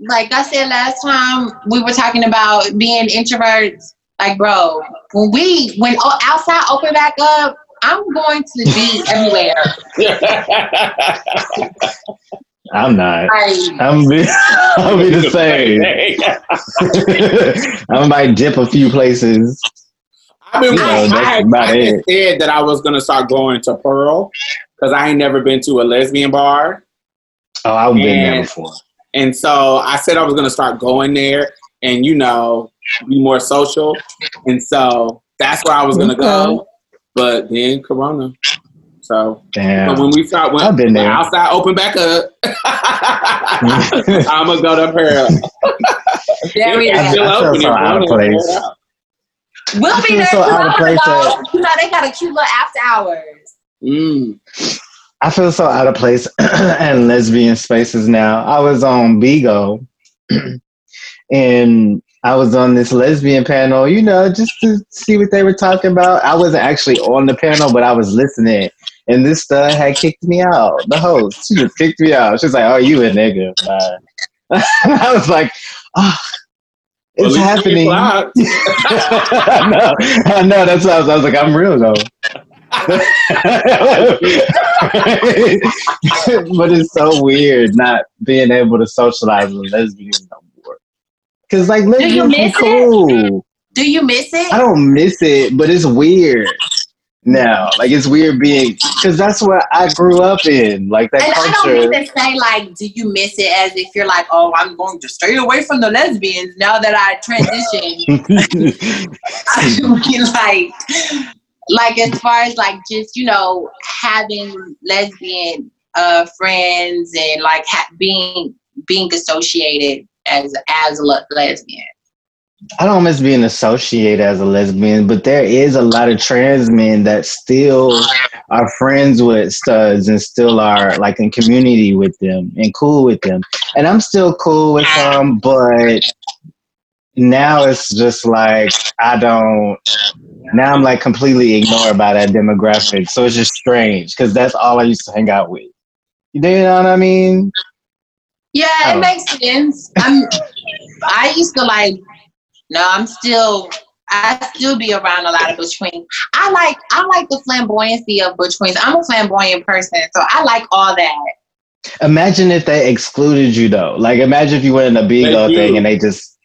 like I said last time we were talking about being introverts. Like, bro, when we when outside open back up, I'm going to be *laughs* everywhere. *laughs* I'm not. Like, I'm be, *laughs* I'll be the same. *laughs* I might dip a few places. I've been. You know, I, that's had, about I it. said that I was gonna start going to Pearl because I ain't never been to a lesbian bar, Oh, I've been there before. and so I said I was gonna start going there and you know be more social, and so that's where I was gonna go. But then Corona. So Damn. but when we start when, I've been when there. outside open back up, *laughs* I'm gonna go to Pearl. very It's I- still I feel open. so out of place. We'll be there so out of place go. You know, they got a cute little after hours. Mm. I feel so out of place *clears throat* in lesbian spaces now. I was on Bigo *clears throat* and I was on this lesbian panel, you know, just to see what they were talking about. I wasn't actually on the panel, but I was listening. And this stud had kicked me out. The host, she just kicked me out. She's like, "Oh, you a nigga?" Bye. *laughs* I was like, "Oh, it's at least you happening." *laughs* I know, I know. That's what I was. I was like, "I'm real though." *laughs* but it's so weird not being able to socialize with lesbians no more. Cause like lesbians be miss it? cool. Do you miss it? I don't miss it, but it's weird now. Like it's weird being because that's what I grew up in. Like that And I don't culture. mean to say like, do you miss it as if you're like, oh, I'm going to stay away from the lesbians now that I transitioned. *laughs* *laughs* I mean, like, like as far as like just you know having lesbian uh friends and like ha- being being associated as as a lesbian. I don't miss being associated as a lesbian, but there is a lot of trans men that still are friends with studs and still are like in community with them and cool with them. And I'm still cool with them, but now it's just like I don't. Now I'm like completely ignored by that demographic, so it's just strange because that's all I used to hang out with. You know what I mean? Yeah, Oh. it makes sense. I'm. I used to like. No, I'm still. I still be around a lot of butch queens. I like. I like the flamboyancy of butch queens. I'm a flamboyant person, so I like all that. Imagine if they excluded you though. Like imagine if you went in a They bingo thing and they just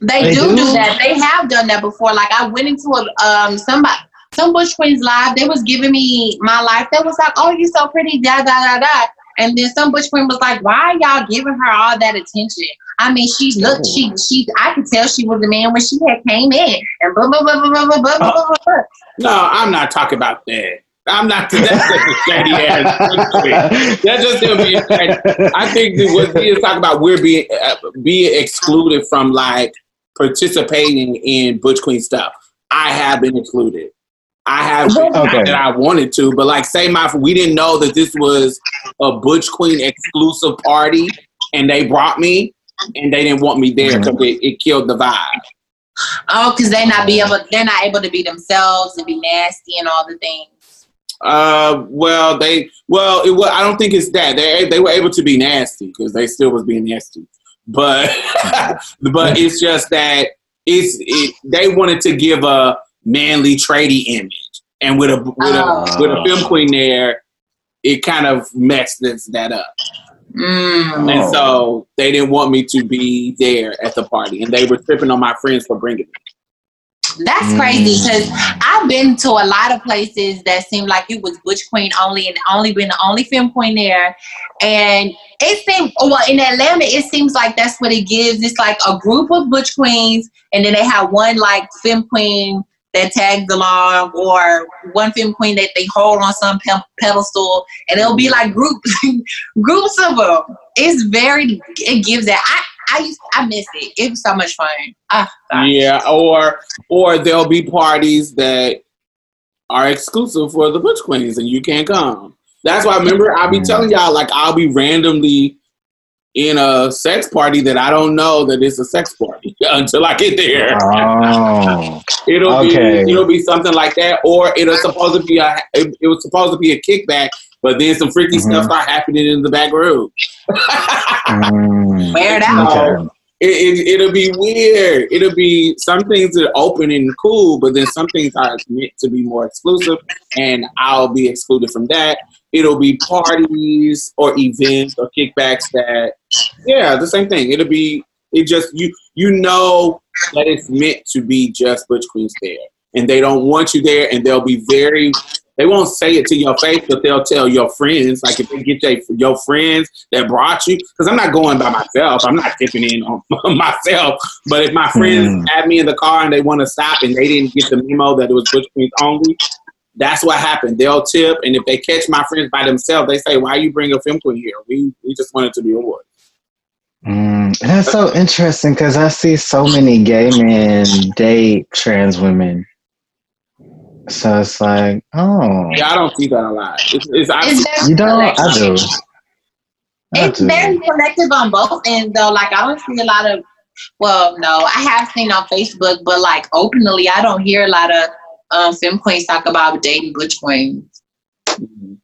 They, They do, do? do that. They have done that before. Like I went into a um somebody some Butch Queens live. They was giving me my life. They was like, "Oh, you're so pretty," da da da da. And then some Butch Queen was like, "Why are y'all giving her all that attention?" I mean, she looked. She she. I could tell she was a man when she had came in and blah blah blah blah blah blah blah blah. blah, blah. No, I'm not talking about that. I'm not. That's just a shady ass. *laughs* That's just him being shady. I think that what he is talking about, we're being uh, being excluded from like participating in Butch Queen stuff. I have been excluded. I have Okay. that I wanted to, but like say my we didn't know that this was a Butch Queen exclusive party, and they brought me, and they didn't want me there because it, it killed the vibe. Oh, because they not be able. They're not able to be themselves and be nasty and all the things. Uh, well, they well, it was. I don't think it's that they they were able to be nasty because they still was being nasty, but *laughs* but it's just that it's it, they wanted to give a manly tradie image, and with a with Oh. a with a femme queen there, it kind of messed this, that up, Mm. and so they didn't want me to be there at the party, and they were tripping on my friends for bringing me. That's crazy because I've been to a lot of places that seemed like it was Butch Queen only and only been the only femme queen there. And it seemed, well, in Atlanta, it seems like that's what it gives. It's like a group of Butch Queens, and then they have one like femme queen that tags along, or one femme queen that they hold on some pe- pedestal, and it'll be like groups, *laughs* groups of them. It's very, it gives that. I, I used, I miss it. It was so much fun. Ah, gosh. Yeah, or or there'll be parties that are exclusive for the Butch Queens and you can't come. That's why I remember I'll be telling y'all like I'll be randomly in a sex party that I don't know that it's a sex party *laughs* until I get there. Oh. It'll Okay. be it'll be something like that, or it'll supposed to be a it, it was supposed to be a kickback, but then some freaky Mhm. stuff start happening in the back room. Mm. Wear it out. Okay. it, it, it'll be weird. It'll be some things are open and cool, but then some things are meant to be more exclusive, and I'll be excluded from that. It'll be parties or events or kickbacks that, yeah, the same thing. It'll be it just you you know that it's meant to be just Butch Queens there, and they don't want you there, and they'll be very. They won't say it to your face, but they'll tell your friends. Like if they get your, your friends that brought you, because I'm not going by myself. I'm not tipping in on *laughs* myself. But if my friends Mm. have me in the car and they want to stop and they didn't get the memo that it was Butch Queens only, that's what happened. They'll tip, and if they catch my friends by themselves, they say, "Why you bring a femme queen here? We we just wanted to be award." Mm, that's so interesting because I see so many gay men date trans women. So it's like, oh, Yeah, I don't see that a lot. It's, it's, I, It's very you don't? I selective. do. I It's do. very selective on both ends, though. Like I don't see a lot of. Well, no, I have seen on Facebook, but like openly, I don't hear a lot of um, femme queens talk about dating butch queens.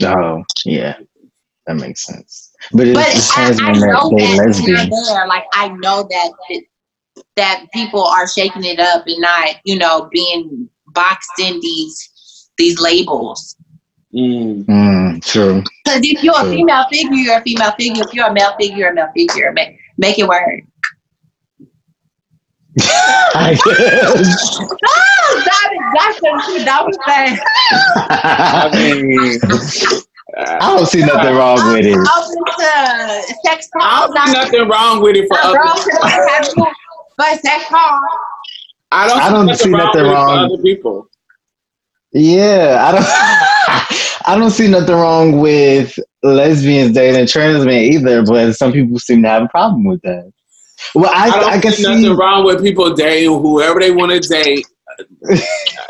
Oh, yeah, that makes sense. But it's But the I, I know that here lesbian. there, like I know that it, that people are shaking it up and not, you know, being boxed in these these labels. Mm. Mm, true. Because if you're a female figure, you're a female figure. If you're a male figure, you're a male figure. Make, make it work. I guess. Ah, that is, that's what that was saying. I mean, I don't see nothing wrong ah, with it. Open uh, to I don't see nothing wrong with it for A other. girl can have you, but sex calls. I don't, I don't see see nothing, nothing wrong, wrong. with it for other people. Yeah, I don't. *laughs* I don't see nothing wrong with lesbians dating trans men either, but some people seem to have a problem with that. Well, I, I don't I, can see see. nothing wrong with people dating whoever they want to date,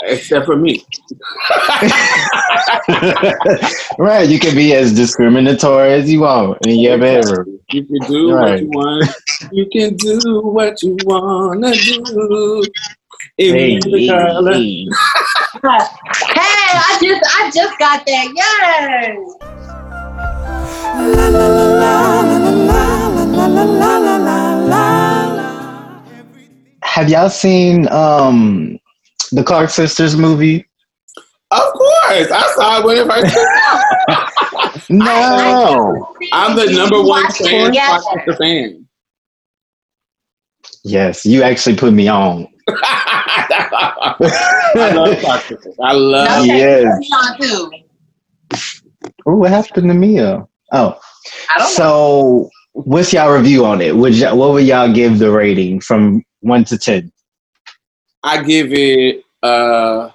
except for me. *laughs* right, you can be as discriminatory as you want in your bedroom. You can do what you want. You can do what you wanna do. If Hey, you're the color. hey, *laughs* Hey, I just I just got that. Yes. Have y'all seen um the Clark sisters movie? Of course, I saw it when it first came out. *laughs* No. I'm the number one fan, Yeah. Foster fan. Yes, you actually put me on. *laughs* I love Foster. I love. No, Yes. Sean too. Ooh, what happened to Mia? Oh, I don't know. So what's y'all review on it? Would y'all, what would y'all give the rating from one to ten? I give it uh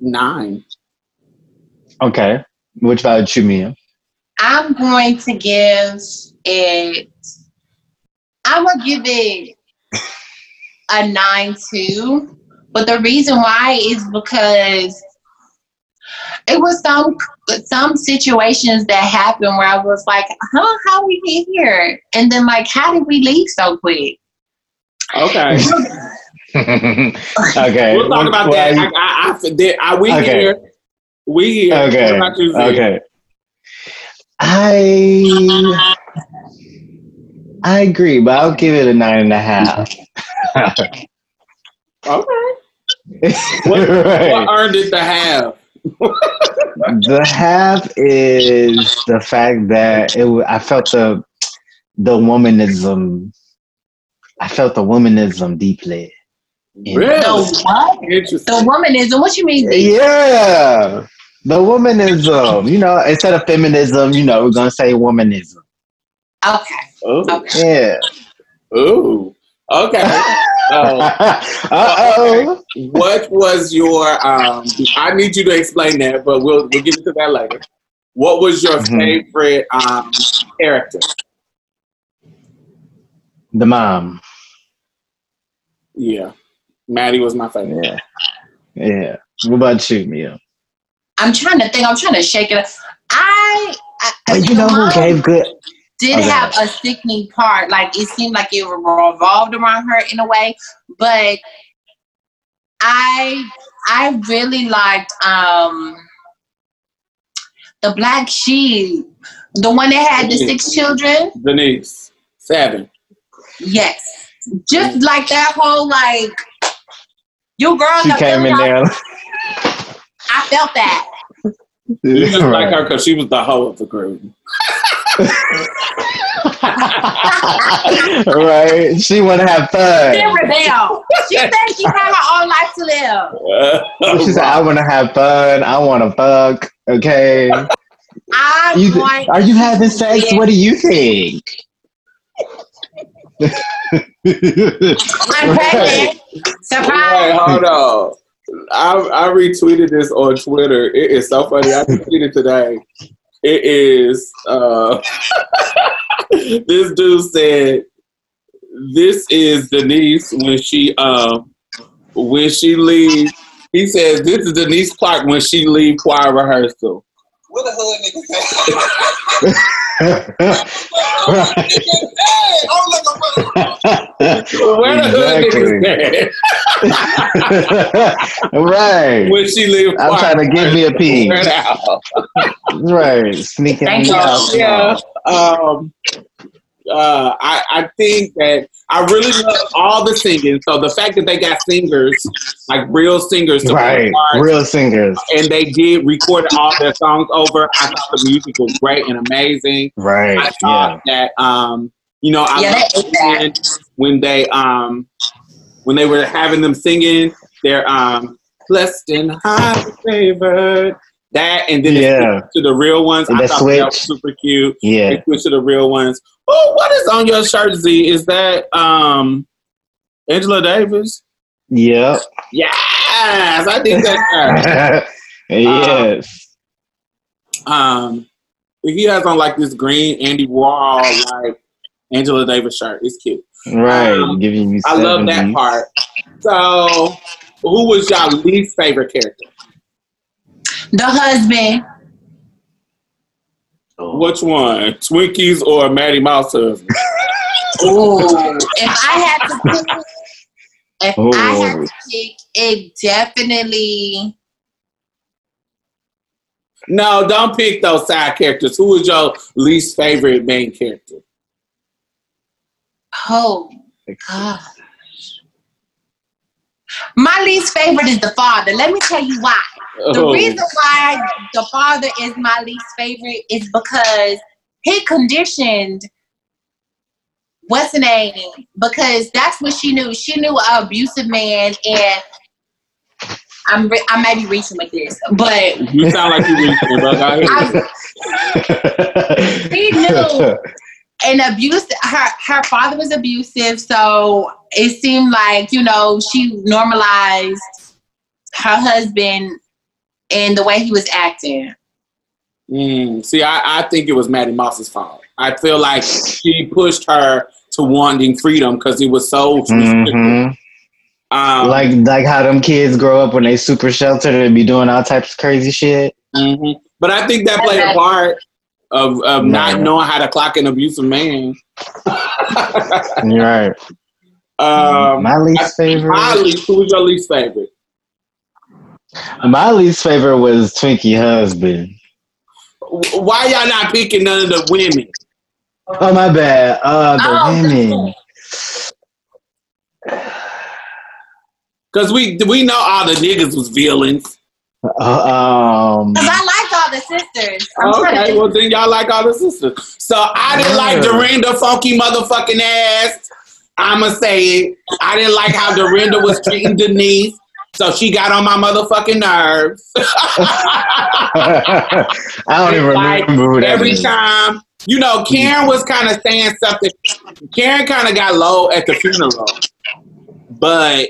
nine. Okay, which about you, Mia? I'm going to give it. I'm gonna give it a nine two, but the reason why is because it was some some situations that happened where I was like, "Huh? How we get here?" And then like, "How did we leave so quick?" Okay, *laughs* *laughs* okay, we'll talk about Well, that. you- I, I, I, did, I, we Okay. here. We here. Okay. What about you, Z? Okay. I I agree, but I'll give it a nine and a half. Okay. *laughs* What, Right. what earned it to have? The half is the fact that it. I felt the the womanism. I felt the womanism deeply. Really? The what? The womanism. What you mean? B? Yeah, the womanism. You know, instead of feminism, you know, we're gonna say womanism. Okay. Oh. Yeah. Ooh. Okay. *laughs* So, uh oh. what was your? Um, I need you to explain that, but we'll we'll get into that later. What was your Mhm. favorite um, character? The mom. Yeah, Mattie was my favorite. Yeah. Yeah. What about you, Mia? I'm trying to think. I'm trying to shake it up. I. I you know who gave good? Did Okay. have a sickening part. Like it seemed like it revolved around her in a way, but I I really liked um the black sheep, the one that had the six children. Denise, seven. Yes, just like that whole like you girls. She came in feeling there. I felt that. You just like *laughs* her because she was the hoe of the group. *laughs* right. She want to have She fun. She said she had her own life to live. *laughs* She said, "I want to have fun. I want to fuck." Okay. I You, want. are you having sex? Yeah. What do you think? I'm pregnant. Surprise. Wait, hold on. I, I retweeted this on Twitter. It is so funny. I retweeted today. It is uh, *laughs* this dude said, "This is Denise when she um when she leaves." He says, "This is Denise Clark when she leave choir rehearsal." What the hood nigga *laughs* say? Hey, look, I'm Where the hood niggas at? *laughs* right. when she leave I'm trying to give me a peek. Where the hell? Right. Sneaking Thank me you. out. yeah. Um, uh, I, I think that I really love all the singing. So the fact that they got singers, like real singers, to Right, parts, real singers. and they did record all their songs over. I thought the music was great and amazing. I Right, yeah. thought that um, you know, I Yeah, loved they that. when, when they um when they were having them singing their um blessed and highly favored that and then Yeah. to the real ones. And I thought that was switch. super cute. Yeah. They to the real ones. Oh, what is on your shirt, Z? Is that um Angela Davis? Yep. Yes, I think that's *laughs* her. *laughs* yes. Um, he has on like this green Andy Warhol like Angela Davis shirt. It's cute. right. um, Giving you I love that part. So, who was your least favorite character? The husband. Oh. Which one, Twinkies or Mattie Moss husband? *laughs* Ooh. if I had to pick, if I had to oh. pick, it definitely. No, don't pick those side characters. Who is your least favorite main character? Oh gosh. My least favorite is the father. Let me tell you why. The Oh, reason why the father is my least favorite is because he conditioned what's the name? Because that's what she knew. She knew an abusive man, and I'm re- I may be reaching with this, but you sound like you reached it, but go ahead. I, he knew an abuse. Her her father was abusive, so it seemed like you know she normalized her husband and the way he was acting. Mm, see, I, I think it was Mattie Moss's fault. I feel like she pushed her to wanting freedom because he was so restricted. Mhm. Um, Like like how them kids grow up when they super sheltered and be doing all types of crazy shit. mhm. But I think that played a part of, of not knowing how to clock an abusive man. You're right. *laughs* Um, my least favorite. my least, who was your least favorite? My least favorite was Twinkie husband. Why y'all not picking none of the women? Oh my bad. Uh, the Oh, women. Because we we know all the niggas was villains. Uh, um, Cause I liked all the sisters. I'm Okay, think- well then y'all like all the sisters. So I didn't like Yeah. Dorinda funky motherfucking ass. I'ma say it. I didn't like how Dorinda was treating Denise. So she got on my motherfucking nerves. *laughs* *laughs* I don't even Like, remember who that Every is. time, you know, Karen was kind of saying something. Karen kind of got low at the funeral, but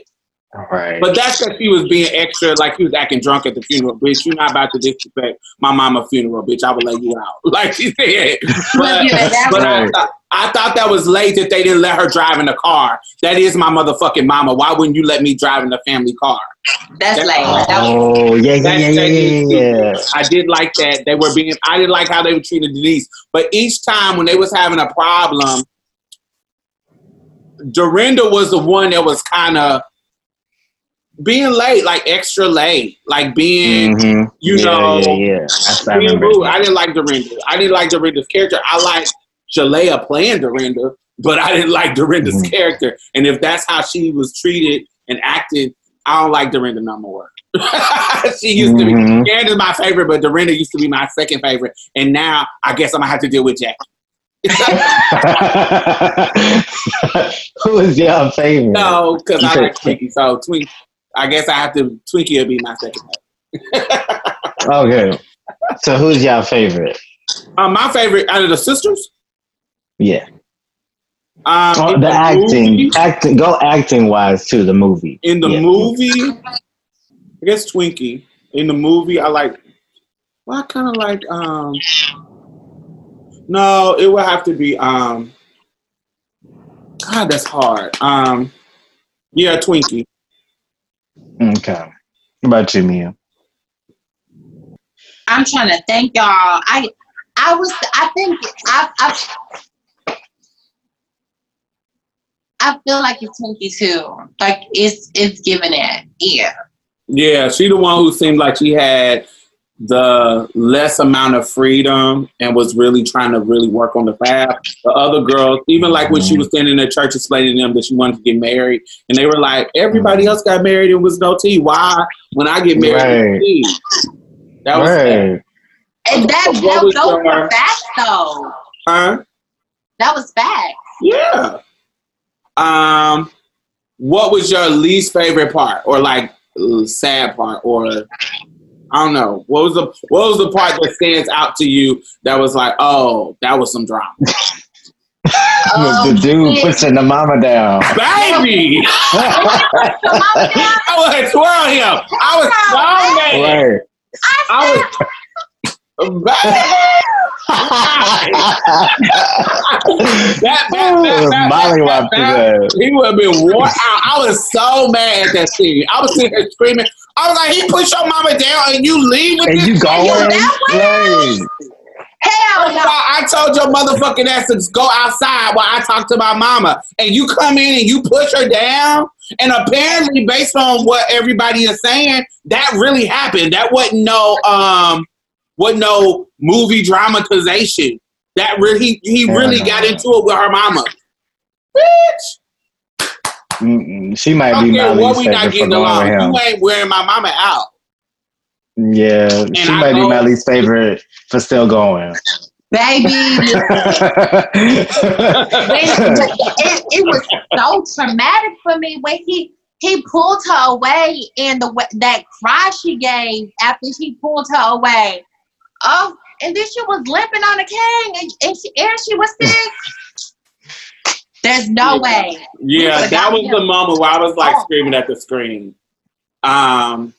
Right. but that's because she was being extra, like she was acting drunk at the funeral. Bitch, you're not about to disrespect my mama funeral, bitch. I will let you out, *laughs* like she said. But, Yeah, that but Right. thought, I thought that was late that they didn't let her drive in the car. That is my motherfucking mama. Why wouldn't you let me drive in the family car? That's That- lame. That was, Oh yeah, yeah, That- yeah, yeah, yeah, yeah. I did like that. They were being. I didn't like how they were treating Denise. But each time when they was having a problem, Dorinda was the one that was kind of being late, like extra late, like being, Mhm. you yeah, know, yeah, yeah. I, I being remember. rude. I didn't like Dorinda. I didn't like Dorinda's character. I like Sheléa playing Dorinda, but I didn't like Dorinda's Mhm. character. And if that's how she was treated and acted, I don't like Dorinda no more. *laughs* she used to be. Mhm. Karen is my favorite, but Dorinda used to be my second favorite. And now I guess I'm gonna have to deal with Jackie. *laughs* Who is your favorite? No, because I like Twinkie. So Twink, I guess I have to Twinkie will be my second favorite. Okay. So who's your favorite? Um, my favorite out of the sisters. Yeah. Um, Oh, in the acting, movie- acting, go acting wise too. The movie. in the Yeah. movie, I guess Twinkie. In the movie, I like. Well, I kind of like. um No, it would have to be. um God, that's hard. Um, yeah, Twinkie. Okay. What about you, Mia? I'm trying to thank y'all. I I was I think I I I feel like it's Twinkie too. Like it's it's giving it. Yeah. Yeah, she the one who seemed like she had the less amount of freedom and was really trying to really work on the craft. The other girls, even like when she was standing in the church explaining to them that she wanted to get married, and they were like, everybody else got married and was no tea. Why, when I get married, Right. tea? That was right. And that, What that was those your- were facts though. huh? That was facts. Yeah. Um, what was your least favorite part, or like sad part, or I don't know. What was the what was the part that stands out to you that was like, oh, that was some drama, *laughs* Um, the dude pushing the mama down. baby? *laughs* *laughs* I was twirl him. I was so mad. I was. That, that, that, that, *laughs* Molly that, whopped that, his. He would have been worn out. I was so mad at that scene. I was sitting there screaming. I was like, he pushed your mama down and you leave with And this you shit? going? that Hell no. I I told your motherfucking ass to go outside while I talk to my mama, and you come in and you push her down. And apparently, based on what everybody is saying, that really happened. That wasn't no um, wasn't no movie dramatization. That really he really got into it with her mama. Bitch, Mm-mm. She might I be my least we not favorite for getting going along. with him. You ain't wearing my mama out. Yeah, she I might be my least favorite for still going. Baby, *laughs* it, it was so traumatic for me when he he pulled her away and the that cry she gave after he pulled her away. Oh, and then she was limping on the cane and, and, she, and she was sick. There's no way. Yeah, But that that- was the moment where I was like Oh. screaming at the screen. Um,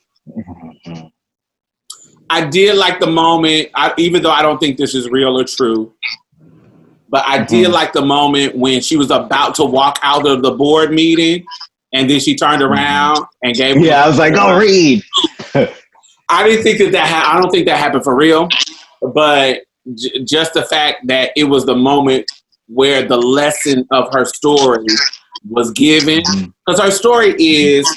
I did like the moment, I, even though I don't think this is real or true, but I did Mhm. like the moment when she was about to walk out of the board meeting, and then she turned around and gave. Me Yeah, I was like, go read. *laughs* I didn't think that that. Ha- I don't think that happened for real, but j- just the fact that it was the moment where the lesson of her story was given, because her story is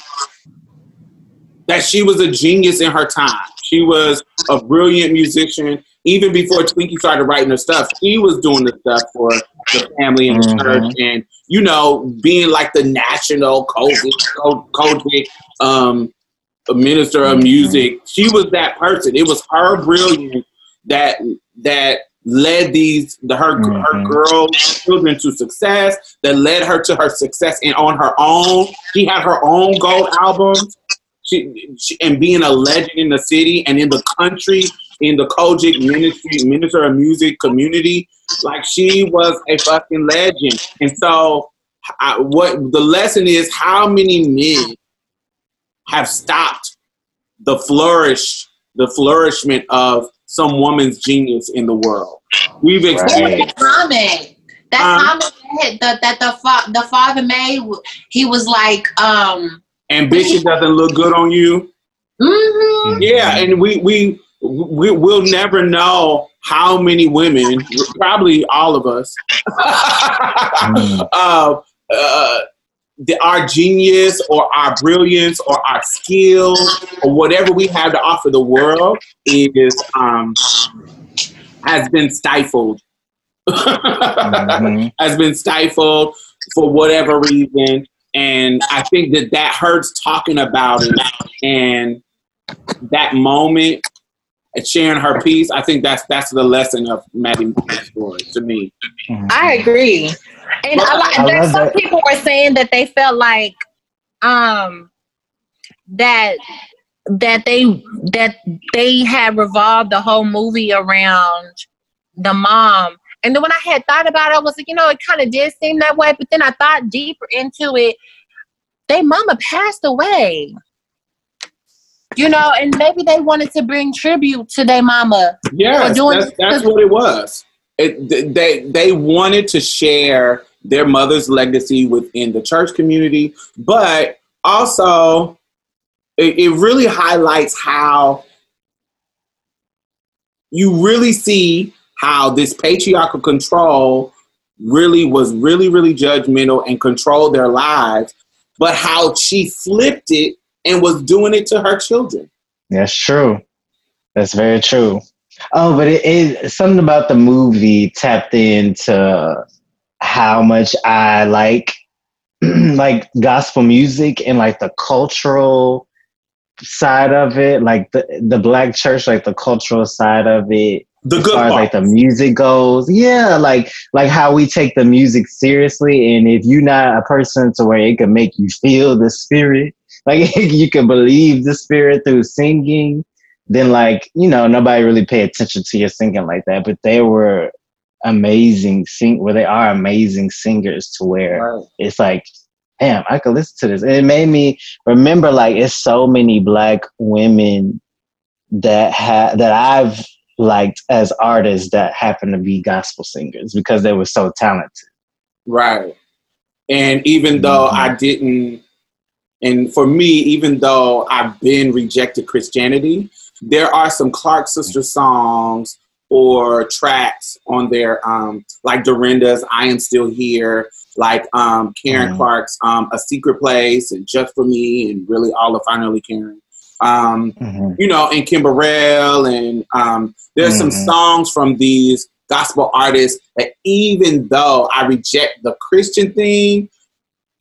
that she was a genius in her time. She was a brilliant musician. Even before Twinkie started writing her stuff, she was doing the stuff for the family and the Mhm. church, and you know, being like the national COGIC, Ko- COGIC, um, minister of music. She was that person. It was her brilliance that that led these the, her her Mhm. girl children to success. That led her to her success and on her own. She had her own gold albums. She, she and being a legend in the city and in the country in the COGIC ministry minister of music community. Like she was a fucking legend. And so, I, what the lesson is: how many men have stopped the flourish, the flourishment of some woman's genius in the world? We've experienced. Right. comment. That Um, comment that the, that the fa- the father made, he was like, um, Ambition doesn't look good on you. mhm. Yeah, and we we we will never know how many women, probably all of us, *laughs* Mm. uh, uh, the, our genius or our brilliance or our skill or whatever we have to offer the world is um, has been stifled. Mhm. *laughs* has been stifled for whatever reason, and I think that that hurts talking about it and that moment and sharing her piece. I think that's that's the lesson of Mattie Moss's story to me. I agree. And a lot, I there's some that. people were saying that they felt like um that that they that they had revolved the whole movie around the mom. And then when I had thought about it, I was like, you know, it kind of did seem that way. But then I thought deeper into it. They mama passed away. You know, and maybe they wanted to bring tribute to their mama. Yeah, that's, that's what it was. It, they they wanted to share their mother's legacy within the church community, but also it, it really highlights how you really see how this patriarchal control really was really really judgmental and controlled their lives, but how she flipped it and was doing it to her children. That's true. That's very true. Oh, but it is something about the movie tapped into how much I like *clears throat* like gospel music and like the cultural side of it, like the the black church, like the cultural side of it. The as good far as like the music goes, yeah, like like how we take the music seriously, and if you're not a person to where it can make you feel the spirit, *laughs* like you can believe the spirit through singing, then like you know nobody really pay attention to your singing like that. But they were amazing sing, well they are amazing singers to where Right. it's like, damn, I could listen to this. And it made me remember like it's so many black women that have that I've liked as artists that happen to be gospel singers because they were so talented. Right. And even though Mhm. I didn't, and for me, even though I've been rejected Christianity, there are some Clark Sister songs or tracks on there, um, like Dorinda's I Am Still Here, like um, Karen Mhm. Clark's um, A Secret Place, and Just for Me, and really all of Finally Karen. Um, you know, and Kimberell, and um, there's some Mhm. songs from these gospel artists that even though I reject the Christian thing,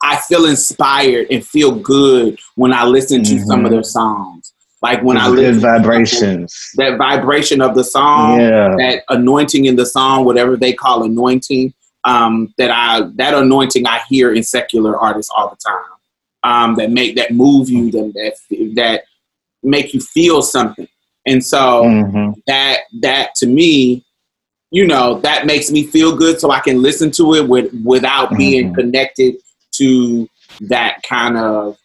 I feel inspired and feel good when I listen to some of Mhm. their songs. Like when I Good listen vibrations. *laughs* that vibration of the song, Yeah. that anointing in the song, whatever they call anointing, um, that I that anointing I hear in secular artists all the time. Um, that make that move you, that that, that make you feel something. And so Mhm. that that to me, you know, that makes me feel good so I can listen to it with without being Mhm. connected to that kind of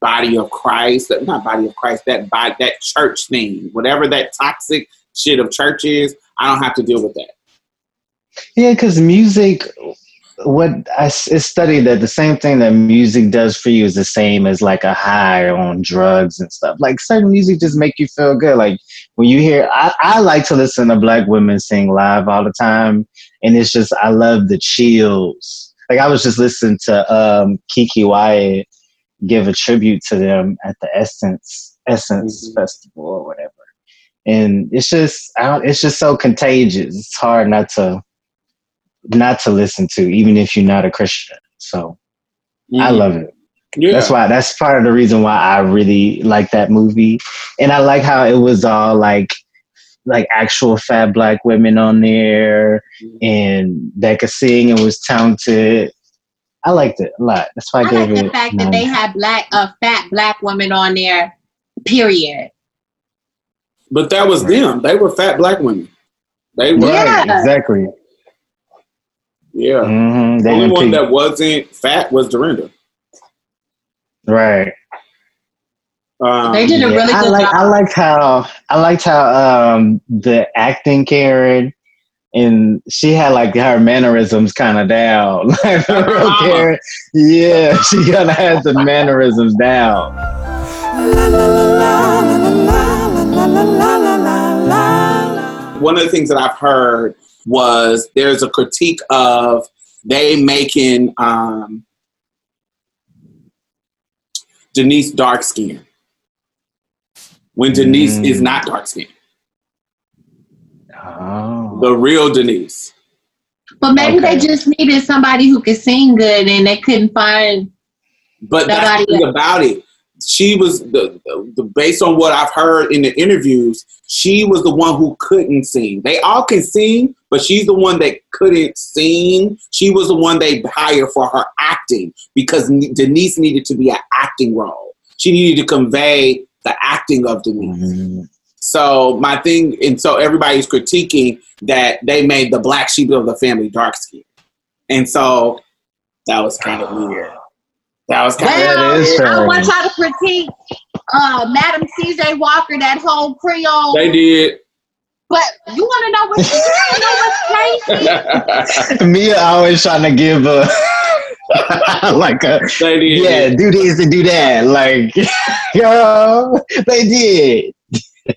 body of Christ, that not body of Christ, that that church thing, whatever that toxic shit of church is, I don't have to deal with that. Yeah, because music, what I studied that the same thing that music does for you is the same as like a high on drugs and stuff. Like certain music just make you feel good. Like when you hear, I, I like to listen to black women sing live all the time, and it's just I love the chills. Like I was just listening to um, Keke Wyatt give a tribute to them at the Essence Essence Mhm. Festival or whatever, and it's just I don't, it's just so contagious. It's hard not to not to listen to, even if you're not a Christian. So I love it. Yeah. That's why that's part of the reason why I really like that movie. And I like how it was all like like actual fat black women on there and that could sing and was talented. I liked it a lot. That's why I, I gave like the it. fact that they had black, uh, fat black woman on there. Period. But that was them. They were fat black women. They were right, Yeah. exactly. yeah. hmm The only one pick- that wasn't fat was Dorinda. right. Um, They did a Yeah, really I good like job. I liked how I liked how um the acting Karen and she had like her mannerisms kind of down. *laughs* Like the real Mama. Karen, yeah, she kind of had the mannerisms down. one of the things that I've heard was there's a critique of they making um, Denise dark skinned when Denise Mm. is not dark skinned. Oh, The real Denise. But maybe Okay. they just needed somebody who could sing good and they couldn't find. But that's the thing about it. She was the, the, the based on what I've heard in the interviews. She was the one who couldn't sing. They all can sing, but she's the one that couldn't sing. She was the one they hired for her acting because Denise needed to be an acting role. She needed to convey the acting of Denise. Mhm. So my thing, and so everybody's critiquing that they made the black sheep of the family dark skin, and so that was kind of weird. That was kind of That is Well, I fair. want y'all to critique uh, Madam C.J. Walker, that whole Creole. they did. but you want to know what? You wanna know what's *laughs* crazy? *laughs* Mia always trying to give a *laughs* like a they did. yeah, do this and do that. Like, *laughs* girl, they did.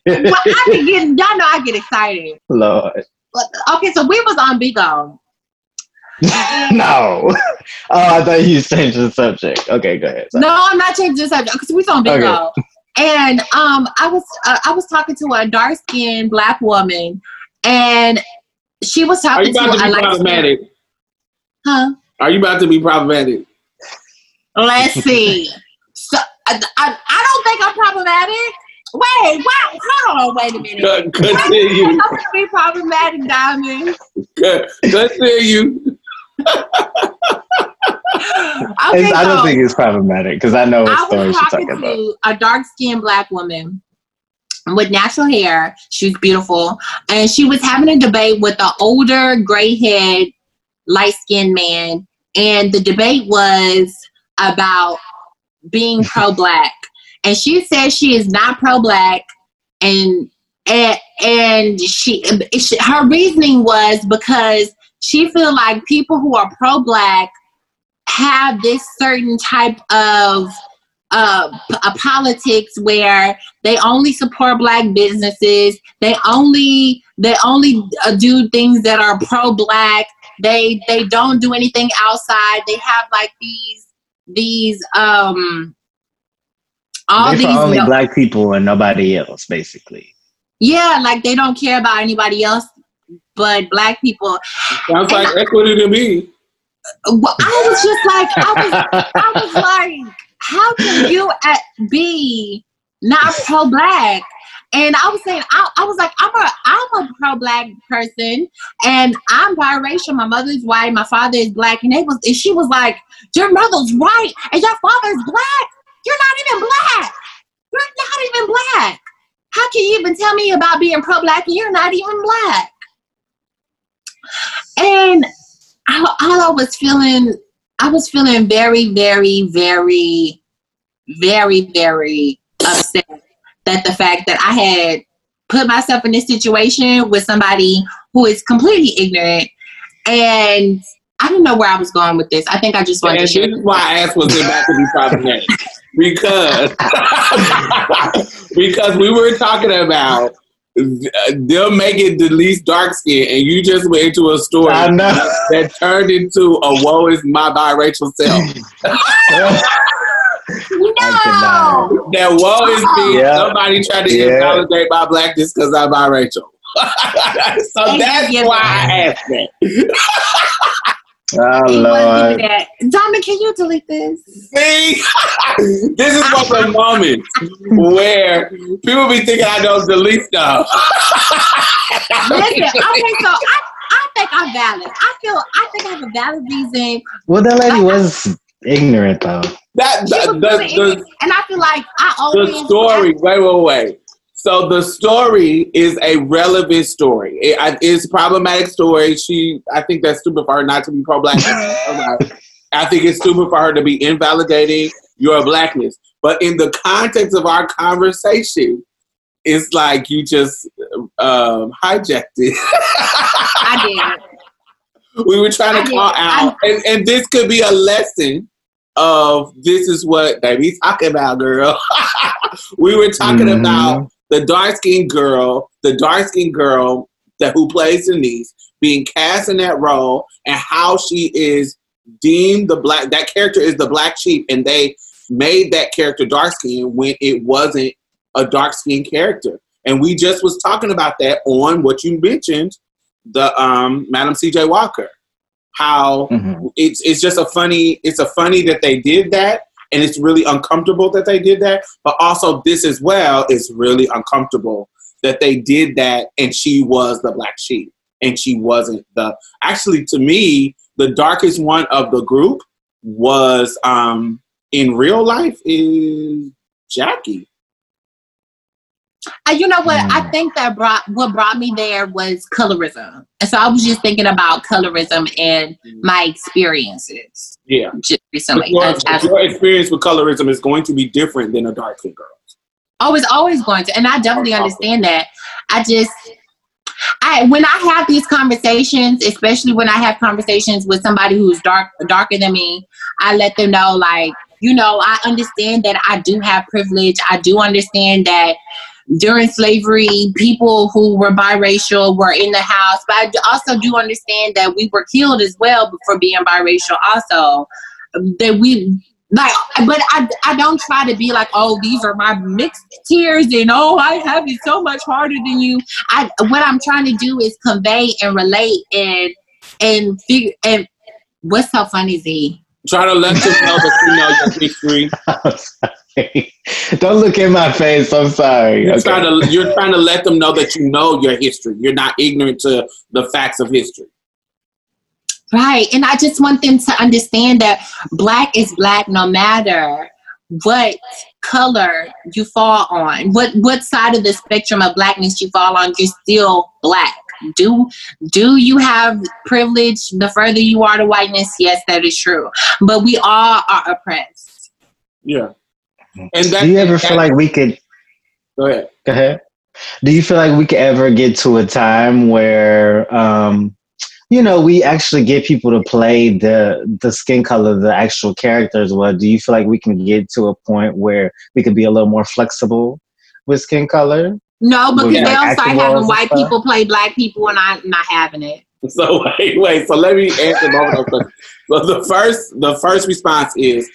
well, I *laughs* be getting. Y'all know I get excited. Lord, But, okay, so we was on Bigo. no. Oh, I thought you changed the subject. Okay, go ahead. Sorry. No, I'm not changing the subject because we was on Bigo. and um, I was uh, I was talking to a dark skinned black woman, and she was Are you talking about to to a be light problematic? huh? Are you about to be problematic? Let's *laughs* see. So I, I, I don't think I'm problematic. Wait, wow, hold on, wait a minute. Good, continue. I'm gonna be problematic, Diamond. Good. Continue. *laughs* Okay, I don't so- think it's problematic because I know what I story was she's talking talking about. to a dark skinned black woman with natural hair. She was beautiful. And she was having a debate with an older, gray haired, light skinned man. And the debate was about being *laughs* pro black. And she said she is not pro black. And and, and she, her reasoning was because she feel like people who are pro black have this certain type of uh, p- uh, politics where they only support black businesses. They only they only uh, do things that are pro black. They they don't do anything outside. They have like these these um all They're these only no- black people and nobody else, basically. yeah like they don't care about anybody else but black people. Sounds like equity to me. Well, I was just like I was *laughs* I was like, how can you at, be not pro black? And I was saying, I, I was like, I'm a I'm a pro black person, and I'm biracial. My mother's white, my father is black, and was and she was like, your mother's white and your father's black. You're not even black. You're not even black. How can you even tell me about being pro black and you're not even black? And I was feeling, I was feeling very, very, very, very, very upset that the fact that I had put myself in this situation with somebody who is completely ignorant, and I don't know where I was going with this. I think I just wanted And to share. this is why I asked was it about to be problematic. *laughs* because *laughs* because we were talking about uh, them making the least dark skin, and you just went into a story that turned into a woe is my biracial self. *laughs* No, That woe is me. Yeah. Somebody tried to Yeah. invalidate my blackness because I'm biracial. *laughs* so Thank that's you. why I asked that. Oh it wasn't Lord. even that. Dominic, can you delete this? See, *laughs* this is one of the moments where people be thinking I don't delete stuff. *laughs* Listen, okay, so I, I think I'm valid. I feel I think I have a valid reason. Well, that lady was ignorant though. That She the, the, the, and I feel like I always the story. Wait, wait, wait. So the story is a relevant story. It, it's a problematic story. She, I think that's stupid for her not to be pro-black. *laughs* I think it's stupid for her to be invalidating your blackness. But in the context of our conversation, it's like you just um, hijacked it. I did. *laughs* we were trying I to did. call out, and, and this could be a lesson of this is what baby's talking about, girl. *laughs* we were talking Mhm. about the dark skinned girl, the dark skinned girl that who plays Denise being cast in that role, and how she is deemed the black. That character is the black sheep, and they made that character dark skinned when it wasn't a dark skinned character. And we just was talking about that on what you mentioned, the um, Madam C.J. Walker. How Mhm. it's it's just a funny it's a funny that they did that and it's really uncomfortable that they did that but also this as well is really uncomfortable that they did that and she was the black sheep and she wasn't the actually to me the darkest one of the group was um in real life is Jackie Uh, you know what? I Mm. think that brought what brought me there was colorism, and so I was just thinking about colorism and my experiences yeah. just recently. your, as- your experience with colorism is going to be different than a dark skin girl always always going to and i definitely understand that. I just i when i have these conversations especially when i have conversations with somebody who's dark darker than me i let them know like you know i understand that i do have privilege. I do understand that during slavery people who were biracial were in the house. But I also do understand that we were killed as well for being biracial also. That we like but I, I don't try to be like oh these are my mixed tears and oh i have it so much harder than you. I what i'm trying to do is convey and relate and and figure and what's so funny z? Try to let them know that you know your history. *laughs* *laughs* I'm *laughs* sorry. Don't look in my face. I'm sorry. You're Okay. trying to you're trying to let them know that you know your history. You're not ignorant to the facts of history. right and i just want them to understand that black is black no matter what color you fall on what what side of the spectrum of blackness you fall on you're still black do do you have privilege the further you are to whiteness yes that is true but we all are oppressed Yeah. And that Do you ever that- feel like we could? go ahead. Go ahead. Do you feel like we could ever get to a time where, um, you know, we actually get people to play the the skin color, the actual characters? Well, do you feel like we can get to a point where we could be a little more flexible with skin color? no because Yeah, they'll acting start having white stuff. people play black people and i'm not having it So *laughs* wait, wait. So let me answer both of those questions. So the first the first response is,